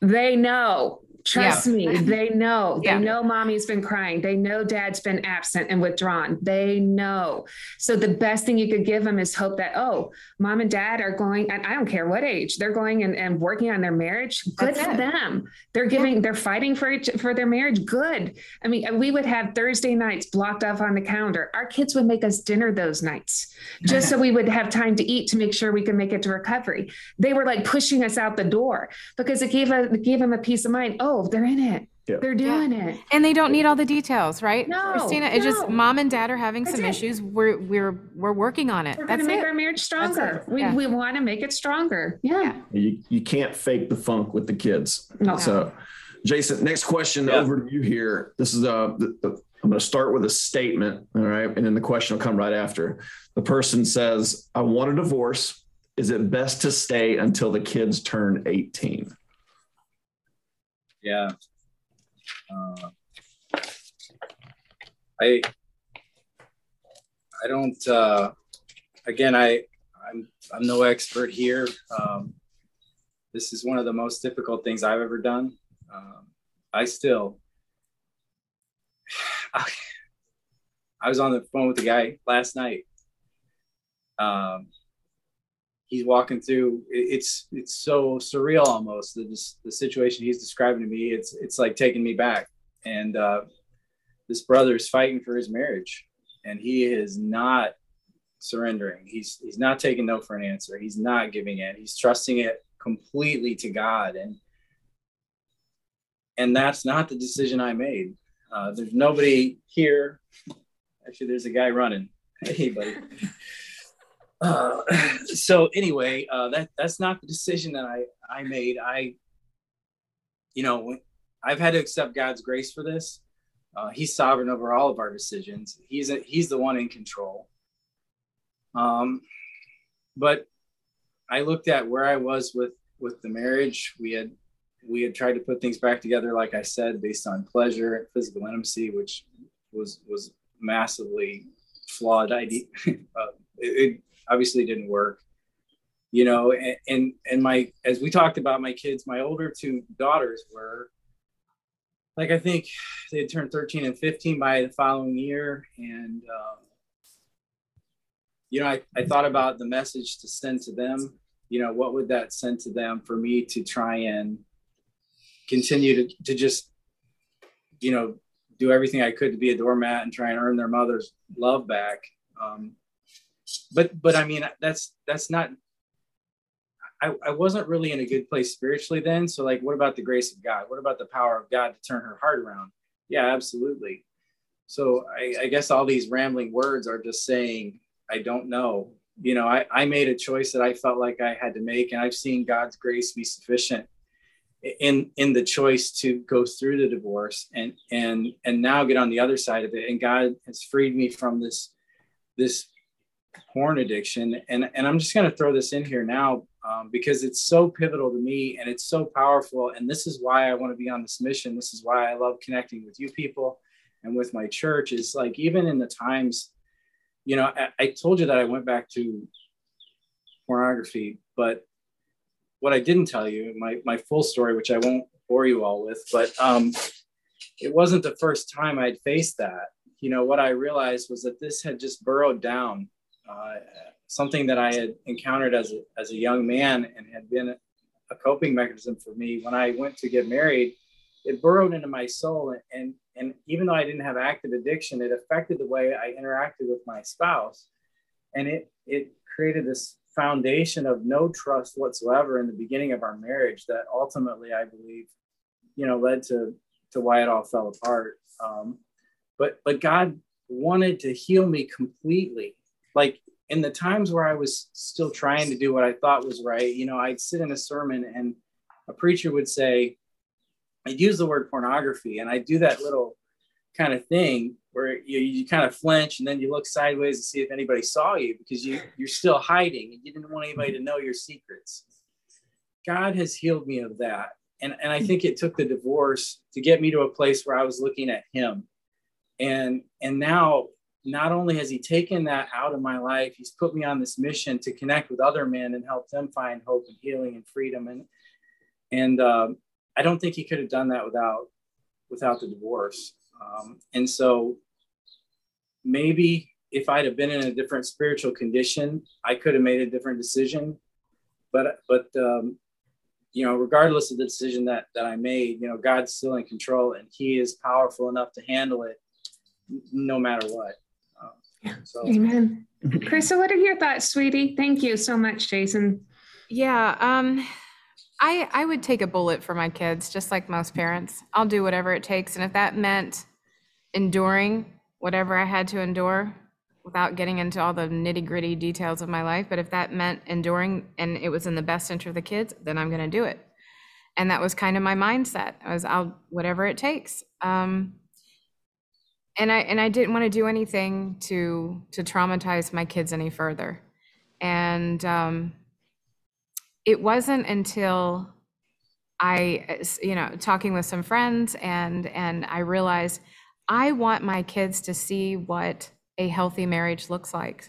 They know Trust yeah. me, they know. They yeah. know mommy's been crying. They know dad's been absent and withdrawn. They know. So the best thing you could give them is hope that, oh, mom and dad are going, and I don't care what age, they're going and, and working on their marriage. Good That's for it. them. They're giving, yeah. they're fighting for each, for their marriage. Good. I mean, we would have Thursday nights blocked off on the calendar. Our kids would make us dinner those nights just so we would have time to eat to make sure we could make it to recovery. They were like pushing us out the door because it gave a, it gave them a peace of mind. Oh, oh, they're in it. Yeah. They're doing yeah. it. And they don't need all the details, right? No, Christina, it's no. just mom and dad are having That's some it. issues. We're we're we're working on it. We're gonna make it. our marriage stronger. We yeah. we want to make it stronger. Yeah. You you can't fake the funk with the kids. No. So Jason, next question over to you here. This is uh the, the, I'm going to start with a statement, all right, and then the question will come right after. The person says, "I want a divorce. Is it best to stay until the kids turn 18?" Yeah. Uh, I I don't. Uh, again, I I'm I'm no expert here. Um, this is one of the most difficult things I've ever done. Um, I still. I, I was on the phone with the guy last night. Um, he's walking through it's it's so surreal almost the, the situation he's describing to me. It's it's like taking me back. And uh, this is fighting for his marriage and he is not surrendering. He's he's not taking no for an answer. He's not giving in. He's trusting it completely to god. And and that's not the decision i made. Uh, there's nobody here. Actually there's a guy running. Hey buddy uh, so anyway, uh, that that's not the decision that I I made. I, you know, I've had to accept God's grace for this. Uh, he's sovereign over all of our decisions. He's a, he's the one in control. Um, but I looked at where I was with with the marriage. We had we had tried to put things back together, like I said, based on pleasure and physical intimacy, which was was massively flawed idea. uh, it, obviously didn't work. You know and, and and my as we talked about my kids my older two daughters were like i think they had turned 13 and 15 by the following year. And um, you know I, I thought about the message to send to them. You know what would that send to them for me to try and continue to, to just you know do everything i could to be a doormat and try and earn their mother's love back? Um, but but I mean that's that's not I, I wasn't really in a good place spiritually then. So like what about the grace of God? What about the power of God to turn her heart around? Yeah, absolutely. So I, I guess all these rambling words are just saying, I don't know. You know, I, I made a choice that I felt like I had to make, and I've seen God's grace be sufficient in in the choice to go through the divorce and and and now get on the other side of it. And God has freed me from this this porn addiction. And, and I'm just going to throw this in here now um, because it's so pivotal to me and it's so powerful. And this is why I want to be on this mission. This is why I love connecting with you people and with my church is like, even in the times, you know, I, I told you that I went back to pornography, but what I didn't tell you, my, my full story, which I won't bore you all with, but um, it wasn't the first time I'd faced that. You know, what I realized was that this had just burrowed down uh, something that I had encountered as a, as a young man and had been a coping mechanism for me when I went to get married. it burrowed into my soul. And, and, even though I didn't have active addiction, it affected the way I interacted with my spouse. And it, it created this foundation of no trust whatsoever in the beginning of our marriage that ultimately I believe, you know, led to, to why it all fell apart. Um, but, but God wanted to heal me completely. Like in the times where I was still trying to do what I thought was right, you know, I'd sit in a sermon and a preacher would say, I'd use the word pornography and I'd do that little kind of thing where you, you kind of flinch and then you look sideways to see if anybody saw you because you, you're still hiding and you didn't want anybody to know your secrets. God has healed me of that. And, and I think it took the divorce to get me to a place where I was looking at him. And, and now not only has he taken that out of my life, he's put me on this mission to connect with other men and help them find hope and healing and freedom. And, and um, I don't think he could have done that without, without the divorce. Um, and so maybe if I'd have been in a different spiritual condition, I could have made a different decision. But, but, um, you know, regardless of the decision that, that I made, you know, God's still in control and he is powerful enough to handle it no matter what. Yeah. So. Amen. Carissa, what are your thoughts, sweetie? Thank you so much, Jason. Yeah. Um, I, I would take a bullet for my kids, just like most parents. I'll do whatever it takes. And if that meant enduring whatever I had to endure without getting into all the nitty gritty details of my life, but if that meant enduring and it was in the best interest of the kids, then I'm going to do it. And that was kind of my mindset. I was, I'll whatever it takes. Um, and I and I didn't want to do anything to to traumatize my kids any further. And um, it wasn't until I, you know, talking with some friends and and I realized I want my kids to see what a healthy marriage looks like.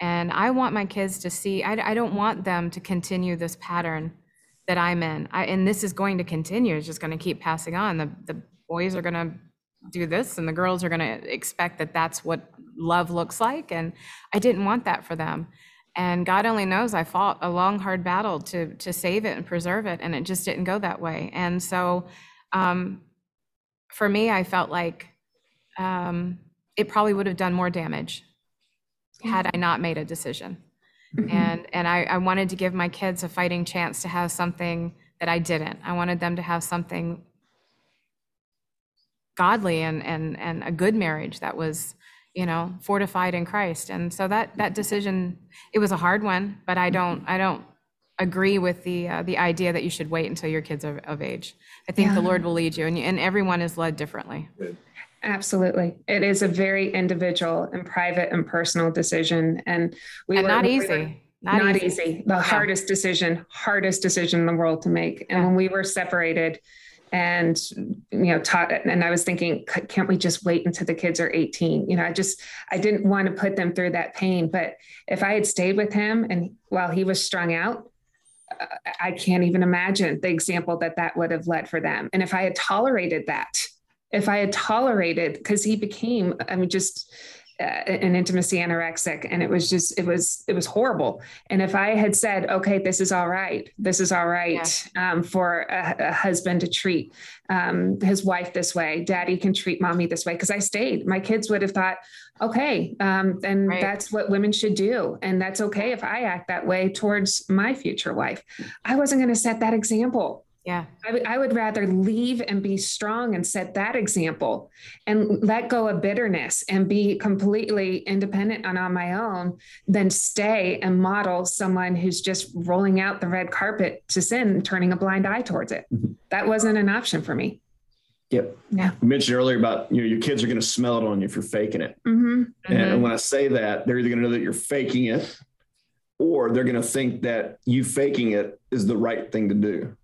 And I want my kids to see, I, I don't want them to continue this pattern that I'm in. I, and this is going to continue. It's just going to keep passing on. The, the boys are going to do this and the girls are going to expect that that's what love looks like and i didn't want that for them. And god only knows i fought a long hard battle to to save it and preserve it and it just didn't go that way. And so um, for me i felt like um, it probably would have done more damage had i not made a decision. Mm-hmm. and and I, I wanted to give my kids a fighting chance to have something that i didn't. I wanted them to have something godly and and and a good marriage that was you know fortified in christ and so that that decision it was a hard one but i don't i don't agree with the uh, the idea that you should wait until your kids are of age i think yeah. the lord will lead you and, and everyone is led differently absolutely it is a very individual and private and personal decision and we and were not easy not, not easy. easy. the yeah. hardest decision hardest decision in the world to make and yeah. when we were separated and you know taught and i was thinking can't we just wait until the kids are 18 you know i just i didn't want to put them through that pain but if i had stayed with him and while he was strung out uh, i can't even imagine the example that that would have led for them. And if i had tolerated that if i had tolerated because he became i mean just uh, an intimacy anorexic and it was just it was it was horrible and if i had said okay this is all right this is all right yeah. um, for a, a, husband to treat um, his wife this way daddy can treat mommy this way because i stayed my kids would have thought okay um, then right. that's what women should do and that's okay if i act that way towards my future wife i wasn't going to set that example yeah. I, w- I would rather leave and be strong and set that example and let go of bitterness and be completely independent and on my own than stay and model someone who's just rolling out the red carpet to sin and turning a blind eye towards it. Mm-hmm. That wasn't an option for me. Yep. Yeah. You mentioned earlier about you know your kids are going to smell it on you if you're faking it. Mm-hmm. And mm-hmm. when I say that, they're either going to know that you're faking it, or they're going to think that you faking it is the right thing to do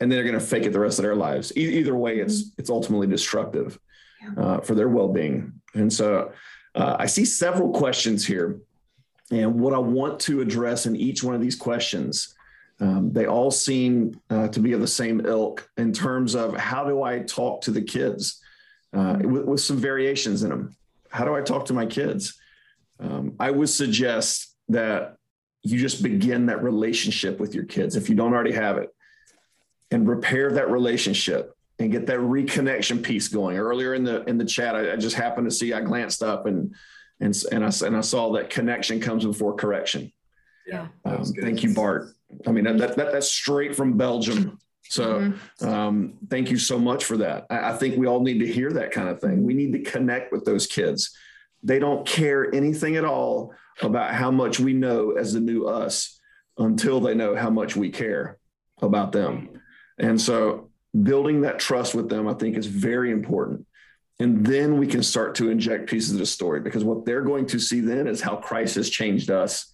and they're going to fake it the rest of their lives. E- either way, it's mm-hmm. it's ultimately destructive uh, for their well being. And so, uh, I see several questions here, and what I want to address in each one of these questions, um, they all seem uh, to be of the same ilk in terms of how do I talk to the kids, uh, mm-hmm. with, with, some variations in them. How do I talk to my kids? Um, I would suggest that you just begin that relationship with your kids if you don't already have it and repair that relationship and get that reconnection piece going. Earlier in the in the chat, I, I just happened to see I glanced up and and and I and I saw that connection comes before correction. Yeah. Um, thank you, Bart. I mean that, that that's straight from Belgium. So Mm-hmm. um, thank you so much for that. I, I think we all need to hear that kind of thing. We need to connect with those kids. They don't care anything at all about how much we know as the new us until they know how much we care about them. And so building that trust with them, I think, is very important. And then we can start to inject pieces of the story because what they're going to see then is how Christ has changed us.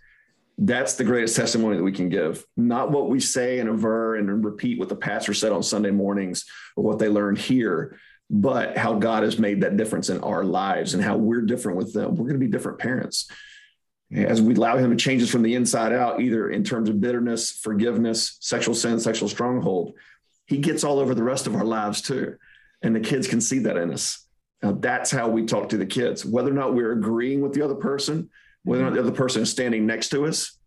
That's the greatest testimony that we can give, not what we say and aver and repeat what the pastor said on Sunday mornings or what they learned here, but how God has made that difference in our lives and how we're different with them. We're going to be different parents as we allow him to change us from the inside out, either in terms of bitterness, forgiveness, sexual sin, sexual stronghold, he gets all over the rest of our lives too. And the kids can see that in us. Now, that's how we talk to the kids, whether or not we're agreeing with the other person, whether or not the other person is standing next to us.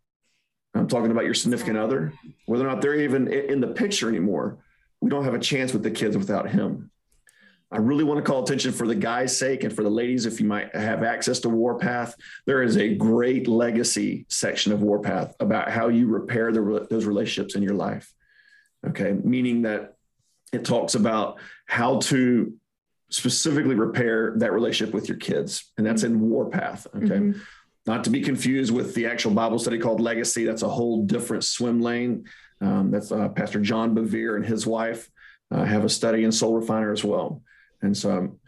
I'm talking about your significant other, whether or not they're even in the picture anymore. We don't have a chance with the kids without him. I really want to call attention for the guys' sake and for the ladies, if you might have access to Warpath. There is a great legacy section of Warpath about how you repair the, those relationships in your life. Okay. Meaning that it talks about how to specifically repair that relationship with your kids. And that's in Warpath. Okay. Mhm. Not to be confused with the actual Bible study called Legacy. That's a whole different swim lane. Um, that's uh, Pastor John Bevere and his wife uh, have a study in Soul Refiner as well. And so um,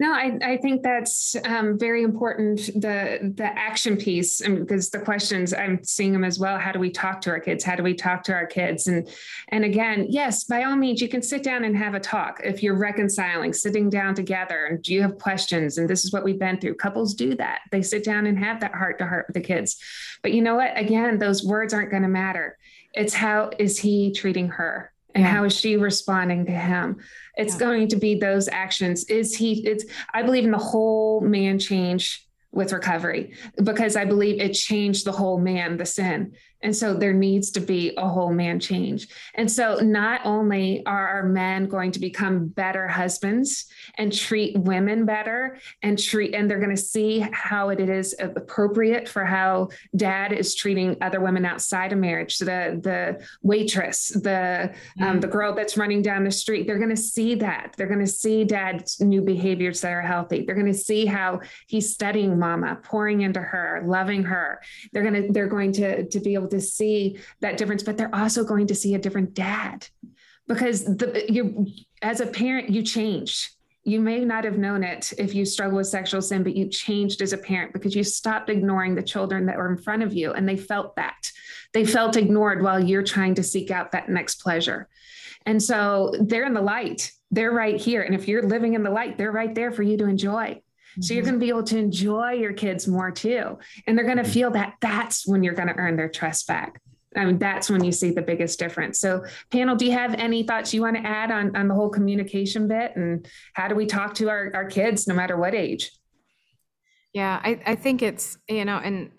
No, I, I think that's um, very important. The the action piece, because the questions I'm seeing them as well. How do we talk to our kids? How do we talk to our kids? And and again, yes, by all means, you can sit down and have a talk if you're reconciling, sitting down together, and do you have questions? And this is what we've been through. Couples do that. They sit down and have that heart to heart with the kids. But you know what? Again, those words aren't going to matter. It's how is he treating her? And Yeah. how is she responding to him? It's Yeah. going to be those actions. Is he, it's, I believe in the whole man change with recovery because I believe it changed the whole man, the sin. And so there needs to be a whole man change. And so not only are our men going to become better husbands and treat women better and treat, and they're going to see how it is appropriate for how dad is treating other women outside of marriage. So the, the waitress, the, um, the girl that's running down the street, they're going to see that. They're going to see dad's new behaviors that are healthy. They're going to see how he's studying mama, pouring into her, loving her. They're going to, they're going to, to be able to see that difference, but they're also going to see a different dad because the, you, as a parent, you change. You may not have known it if you struggle with sexual sin, but you changed as a parent because you stopped ignoring the children that were in front of you and they felt that. They felt ignored while you're trying to seek out that next pleasure. And so they're in the light. They're right here. And if you're living in the light, they're right there for you to enjoy. So you're mm-hmm. going to be able to enjoy your kids more too. And they're going to mm-hmm. feel that that's when you're going to earn their trust back. I mean, that's when you see the biggest difference. So, panel, do you have any thoughts you want to add on, on the whole communication bit and how do we talk to our, our kids no matter what age? Yeah, I, I think it's, you know, and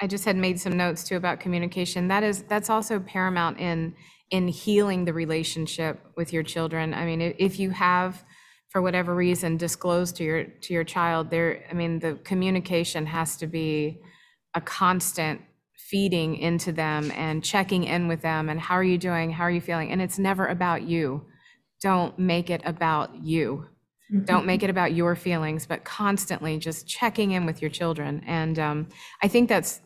I just had made some notes too about communication. That is, that's also paramount in, in healing the relationship with your children. I mean, if, if you have, for whatever reason, disclose to your, to your child, there, I mean, the communication has to be a constant feeding into them and checking in with them and how are you doing? How are you feeling? And it's never about you. Don't make it about you don't make it about your feelings but constantly just checking in with your children and um, i think that's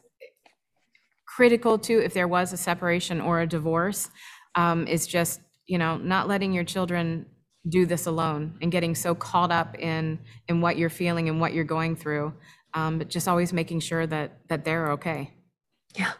critical too if there was a separation or a divorce um, is just you know not letting your children do this alone and getting so caught up in in what you're feeling and what you're going through um, but just always making sure that that they're okay Yeah.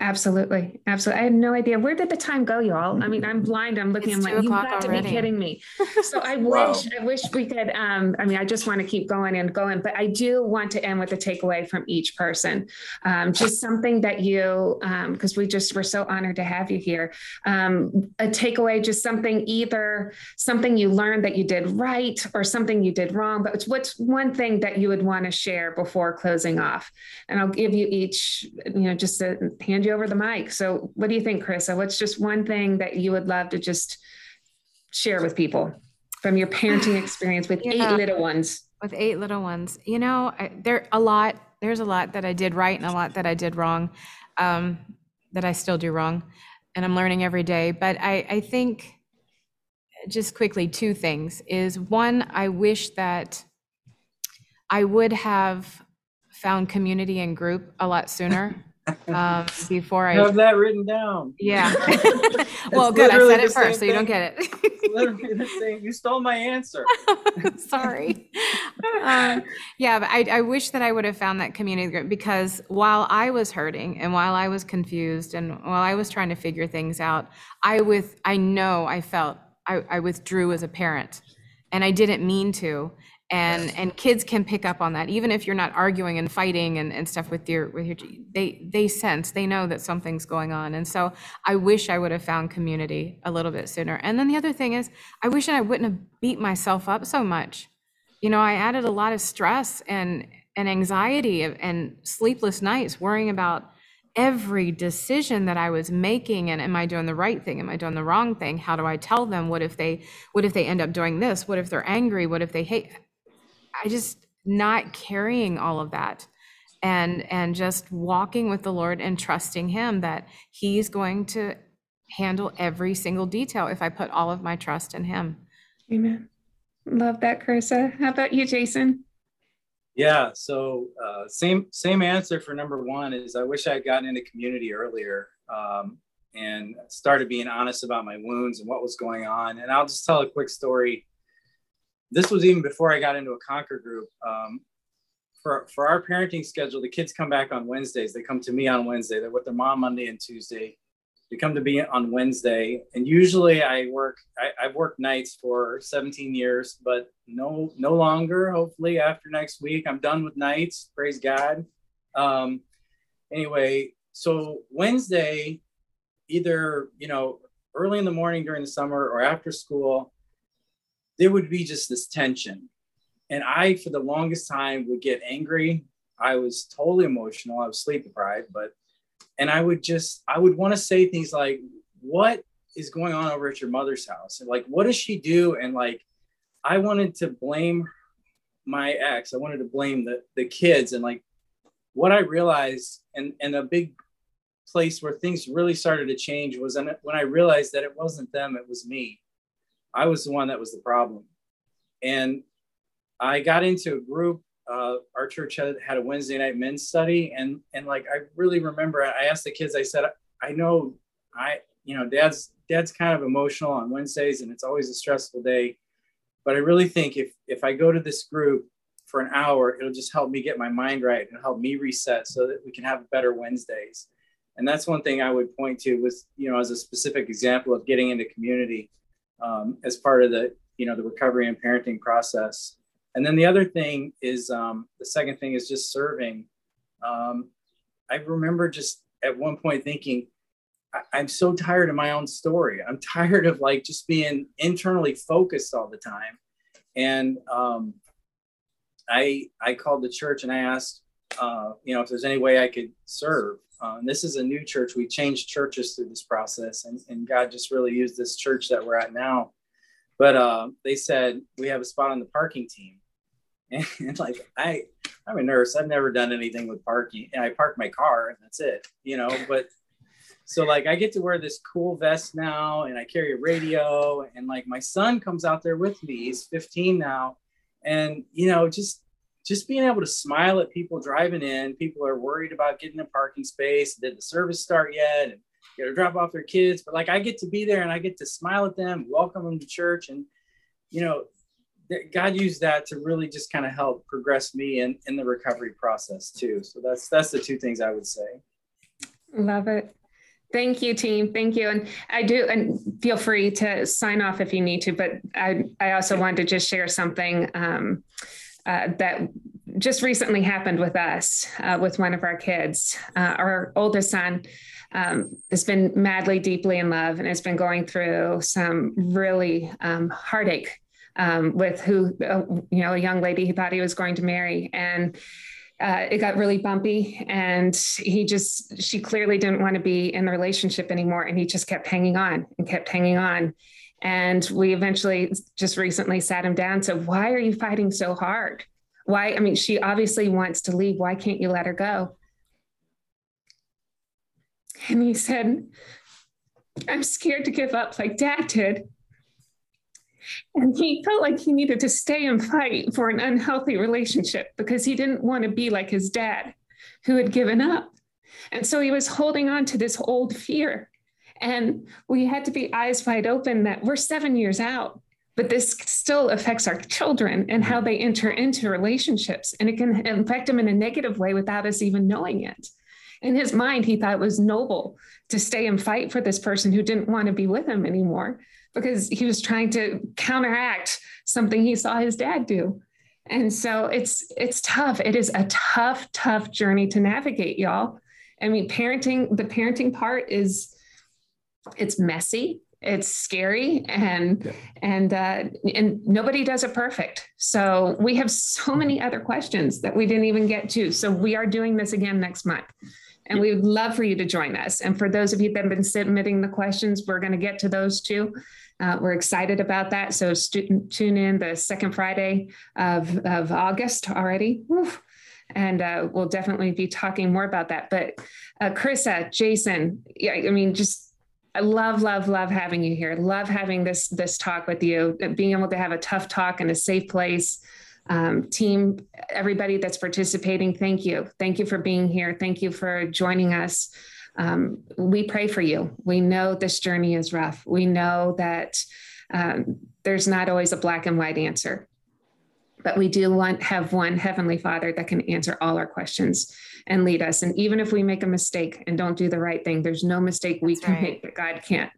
Absolutely. Absolutely. I had no idea. Where did the time go, y'all? I mean, I'm blind. I'm looking, It's I'm like, you got to be kidding me. So I Wow. wish, I wish we could, um, I mean, I just want to keep going and going, but I do want to end with a takeaway from each person. Um, just something that you, um, because we just, we're so honored to have you here. Um, a takeaway, just something, either something you learned that you did right or something you did wrong, but what's one thing that you would want to share before closing off? And I'll give you each, you know, just to hand you over the mic. So what do you think, Carissa? What's just one thing that you would love to just share with people from your parenting experience with yeah. eight little ones? With eight little ones, you know, I, there a lot. There's a lot that I did right and a lot that I did wrong, um, that I still do wrong, and I'm learning every day. But I, I think just quickly two things is one i wish that i would have found community and group a lot sooner um, before I have that written down. Yeah. well, good. I said it first, so you don't get it. literally the same. You stole my answer. Sorry. Um, yeah, but I, I wish that I would have found that community group because while I was hurting and while I was confused and while I was trying to figure things out, I with I know I felt I, I withdrew as a parent, and I didn't mean to and and kids can pick up on that even if you're not arguing and fighting and, and stuff with your with your they they sense they know that something's going on and so i wish i would have found community a little bit sooner and then the other thing is i wish i wouldn't have beat myself up so much you know i added a lot of stress and and anxiety and sleepless nights worrying about every decision that I was making and am I doing the right thing? Am I doing the wrong thing? How do I tell them? What if they what if they end up doing this? What if they're angry? What if they hate I just not carrying all of that and and just walking with the Lord and trusting him that he's going to handle every single detail if I put all of my trust in him. Amen. Love that, Carissa. How about you, Jason? Yeah, so uh, same same answer for number one is I wish I had gotten into community earlier um, and started being honest about my wounds and what was going on. And I'll just tell a quick story this was even before I got into a Conquer group. Um, for, for our parenting schedule, the kids come back on Wednesdays. They come to me on Wednesday. They're with their mom Monday and Tuesday. They come to me on Wednesday, and usually I work. I, have worked nights for 17 years, but no, no longer. Hopefully, after next week, I'm done with nights. Praise God. Um, anyway, so Wednesday, either you know, early in the morning during the summer or after school, there would be just this tension. And I, for the longest time, would get angry. I was totally emotional. I was sleep deprived, but, and I would just, I would want to say things like, what is going on over at your mother's house? And like, what does she do? And like, I wanted to blame my ex. I wanted to blame the, the kids. And like, what I realized, and, and a big place where things really started to change was when I realized that it wasn't them, it was me I was the one that was the problem. And I got into a group. Uh, our church had, had a Wednesday night men's study, and and like I really remember, I asked the kids. I said, I know, I you know, dad's dad's kind of emotional on Wednesdays, and it's always a stressful day. But I really think if if I go to this group for an hour, it'll just help me get my mind right and help me reset so that we can have better Wednesdays. And that's one thing I would point to was, you know, as a specific example of getting into community um, as part of the you know the recovery and parenting process. And then the other thing is um, the second thing is just serving. Um, I remember just at one point thinking, I- am so tired of my own story. I'm tired of like just being internally focused all the time. And um, I I called the church and I asked, uh, you know, if there's any way I could serve. Uh, this is a new church. We changed churches through this process, and, and God just really used this church that we're at now. But uh, they said we have a spot on the parking team, and, and, like I, I'm a nurse. I've never done anything with parking, and I park my car, and that's it, you know. But so like I get to wear this cool vest now, and I carry a radio, and like my son comes out there with me. He's 15 now, and you know, just just being able to smile at people driving in. People are worried about getting a parking space. Did the service start yet? And you know, drop off their kids. But like I get to be there and I get to smile at them, welcome them to church. And, you know, God used that to really just kind of help progress me in, in the recovery process too. So that's that's the two things I would say. Love it. Thank you, team. Thank you. And I do, and feel free to sign off if you need to, but I, I also wanted to just share something. Um, uh, that just recently happened with us uh, with one of our kids. Uh, our oldest son um, has been madly, deeply in love and has been going through some really um, heartache um, with who, uh, you know, a young lady he thought he was going to marry. And uh, it got really bumpy and he just she clearly didn't want to be in the relationship anymore and he just kept hanging on and kept hanging on And we eventually just recently sat him down and said, Why are you fighting so hard? Why? I mean, she obviously wants to leave. Why can't you let her go? And he said, I'm scared to give up like dad did. And he felt like he needed to stay and fight for an unhealthy relationship because he didn't want to be like his dad who had given up. And so he was holding on to this old fear. And we had to be eyes wide open that we're seven years out, but this still affects our children and how mm-hmm. they enter into relationships. And it can affect them in a negative way without us even knowing it. In his mind, he thought it was noble to stay and fight for this person who didn't want to be with him anymore because he was trying to counteract something he saw his dad do. And so it's it's tough. It is a tough, tough journey to navigate, y'all. I mean, parenting, the parenting part is it's messy, it's scary, and yeah. and uh, and nobody does it perfect. So we have so many other questions that we didn't even get to. So we are doing this again next month. And we would love for you to join us. And for those of you that have been submitting the questions, we're going to get to those too. Uh, we're excited about that. So stu- tune in the second Friday of, of August already. And uh, we'll definitely be talking more about that. But uh, Carissa, Jason, yeah, I mean, just I love, love, love having you here. Love having this this talk with you. Being able to have a tough talk in a safe place um, team, everybody that's participating, thank you. Thank you for being here. Thank you for joining us. Um, we pray for you. We know this journey is rough. We know that um, there's not always a black and white answer, but we do want have one heavenly Father that can answer all our questions and lead us. And even if we make a mistake and don't do the right thing, there's no mistake we can right. make that God can't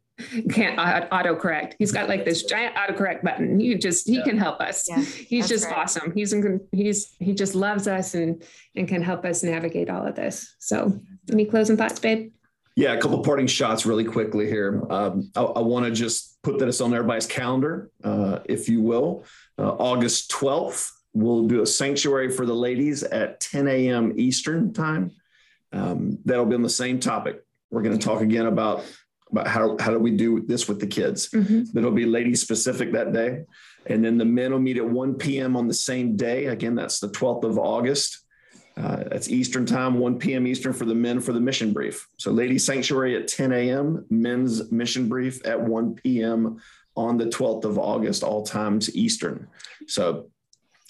can't autocorrect. He's got like this giant autocorrect button. You just he yeah. can help us. Yeah, he's just right. awesome. He's in, he's he just loves us and and can help us navigate all of this. So, any closing thoughts, babe? Yeah, a couple parting shots really quickly here. Um, I, I want to just put this on everybody's calendar, uh, if you will. Uh, August 12th, we'll do a sanctuary for the ladies at 10 a.m. Eastern time. Um, that'll be on the same topic. We're going to talk again about about how, how do we do this with the kids. Mm-hmm. It'll be ladies specific that day. And then the men will meet at 1 p.m. on the same day. Again, that's the 12th of August. Uh, that's Eastern time, 1 p.m. Eastern for the men for the mission brief. So, ladies sanctuary at 10 a.m., men's mission brief at 1 p.m. on the 12th of August, all times Eastern. So,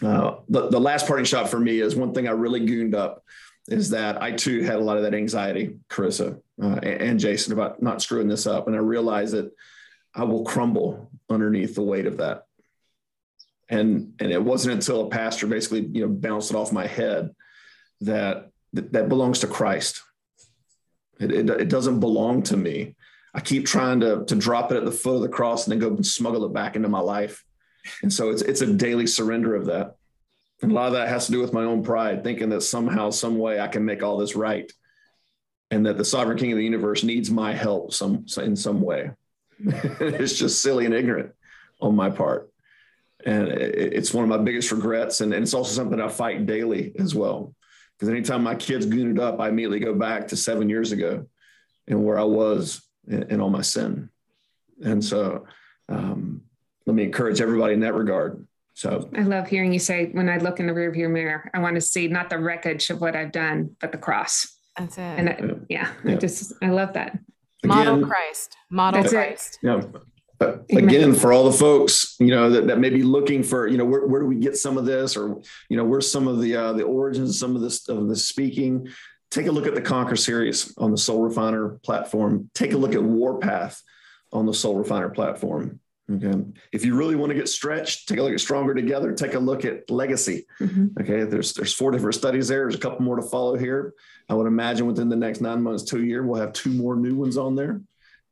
uh, the, the last parting shot for me is one thing I really gooned up is that I too had a lot of that anxiety, Carissa uh, and Jason, about not screwing this up. And I realized that I will crumble underneath the weight of that. And, and it wasn't until a pastor basically, you know, bounced it off my head that that, belongs to Christ. It, it, it doesn't belong to me. I keep trying to, to drop it at the foot of the cross and then go and smuggle it back into my life. And so it's, it's a daily surrender of that. And a lot of that has to do with my own pride, thinking that somehow, some way I can make all this right. And that the sovereign king of the universe needs my help some in some way. it's just silly and ignorant on my part. And it's one of my biggest regrets. And, And, it's also something I fight daily as well. Because anytime my kids goon it up, I immediately go back to seven years ago and where I was in, in all my sin. And so um, let me encourage everybody in that regard so I love hearing you say, when I look in the rearview mirror, I want to see not the wreckage of what I've done, but the cross. That's it. And I, yeah, yeah, I just, I love that. Model again, Christ. Model Christ. It. Yeah. But again, for all the folks, you know, that, that may be looking for, you know, where, where do we get some of this or, you know, where's some of the, uh, the origins, of some of this, of the speaking, take a look at the Conquer series on the Soul Refiner platform. Take a look at Warpath on the Soul Refiner platform. Okay. If you really want to get stretched, take a look at Stronger Together. Take a look at Legacy. Mm-hmm. Okay. There's there's four different studies there. There's a couple more to follow here. I would imagine within the next nine months two year, we'll have two more new ones on there.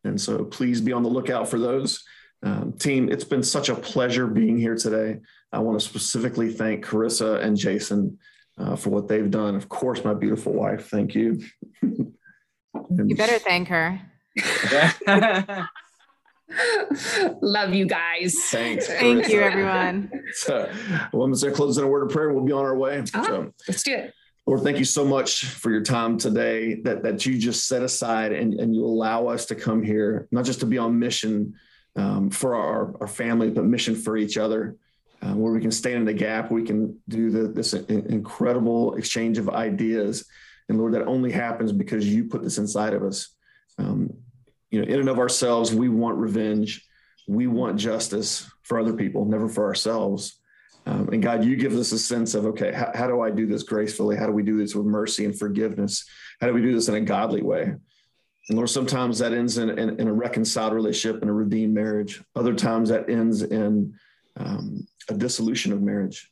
And so please be on the lookout for those. Um, team, it's been such a pleasure being here today. I want to specifically thank Carissa and Jason uh, for what they've done. Of course, my beautiful wife. Thank you. you better thank her. Love you guys. Thanks. Thank you, everyone. So, well, I'm going to close in a word of prayer. We'll be on our way. Uh-huh. So, let's do it. Lord, thank you so much for your time today that, that you just set aside and, and you allow us to come here, not just to be on mission, um, for our, our family, but mission for each other, uh, where we can stand in the gap. We can do the, this incredible exchange of ideas. And Lord, that only happens because you put this inside of us. Um, you know, in and of ourselves, we want revenge. We want justice for other people, never for ourselves. Um, and God, you give us a sense of, okay, how, how do I do this gracefully? How do we do this with mercy and forgiveness? How do we do this in a godly way? And Lord, sometimes that ends in, in, in a reconciled relationship and a redeemed marriage. Other times that ends in um, a dissolution of marriage.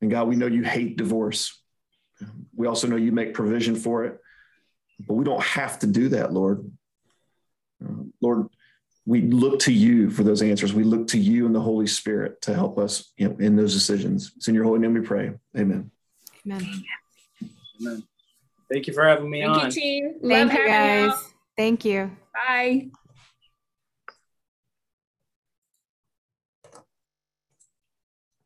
And God, we know you hate divorce. We also know you make provision for it, but we don't have to do that, Lord. Uh, Lord, we look to you for those answers. We look to you and the Holy Spirit to help us you know, in those decisions. It's in your holy name we pray. Amen. Amen. Amen. Thank you for having me on. Thank on. you, team. Thank Love you having guys. Thank you. Bye.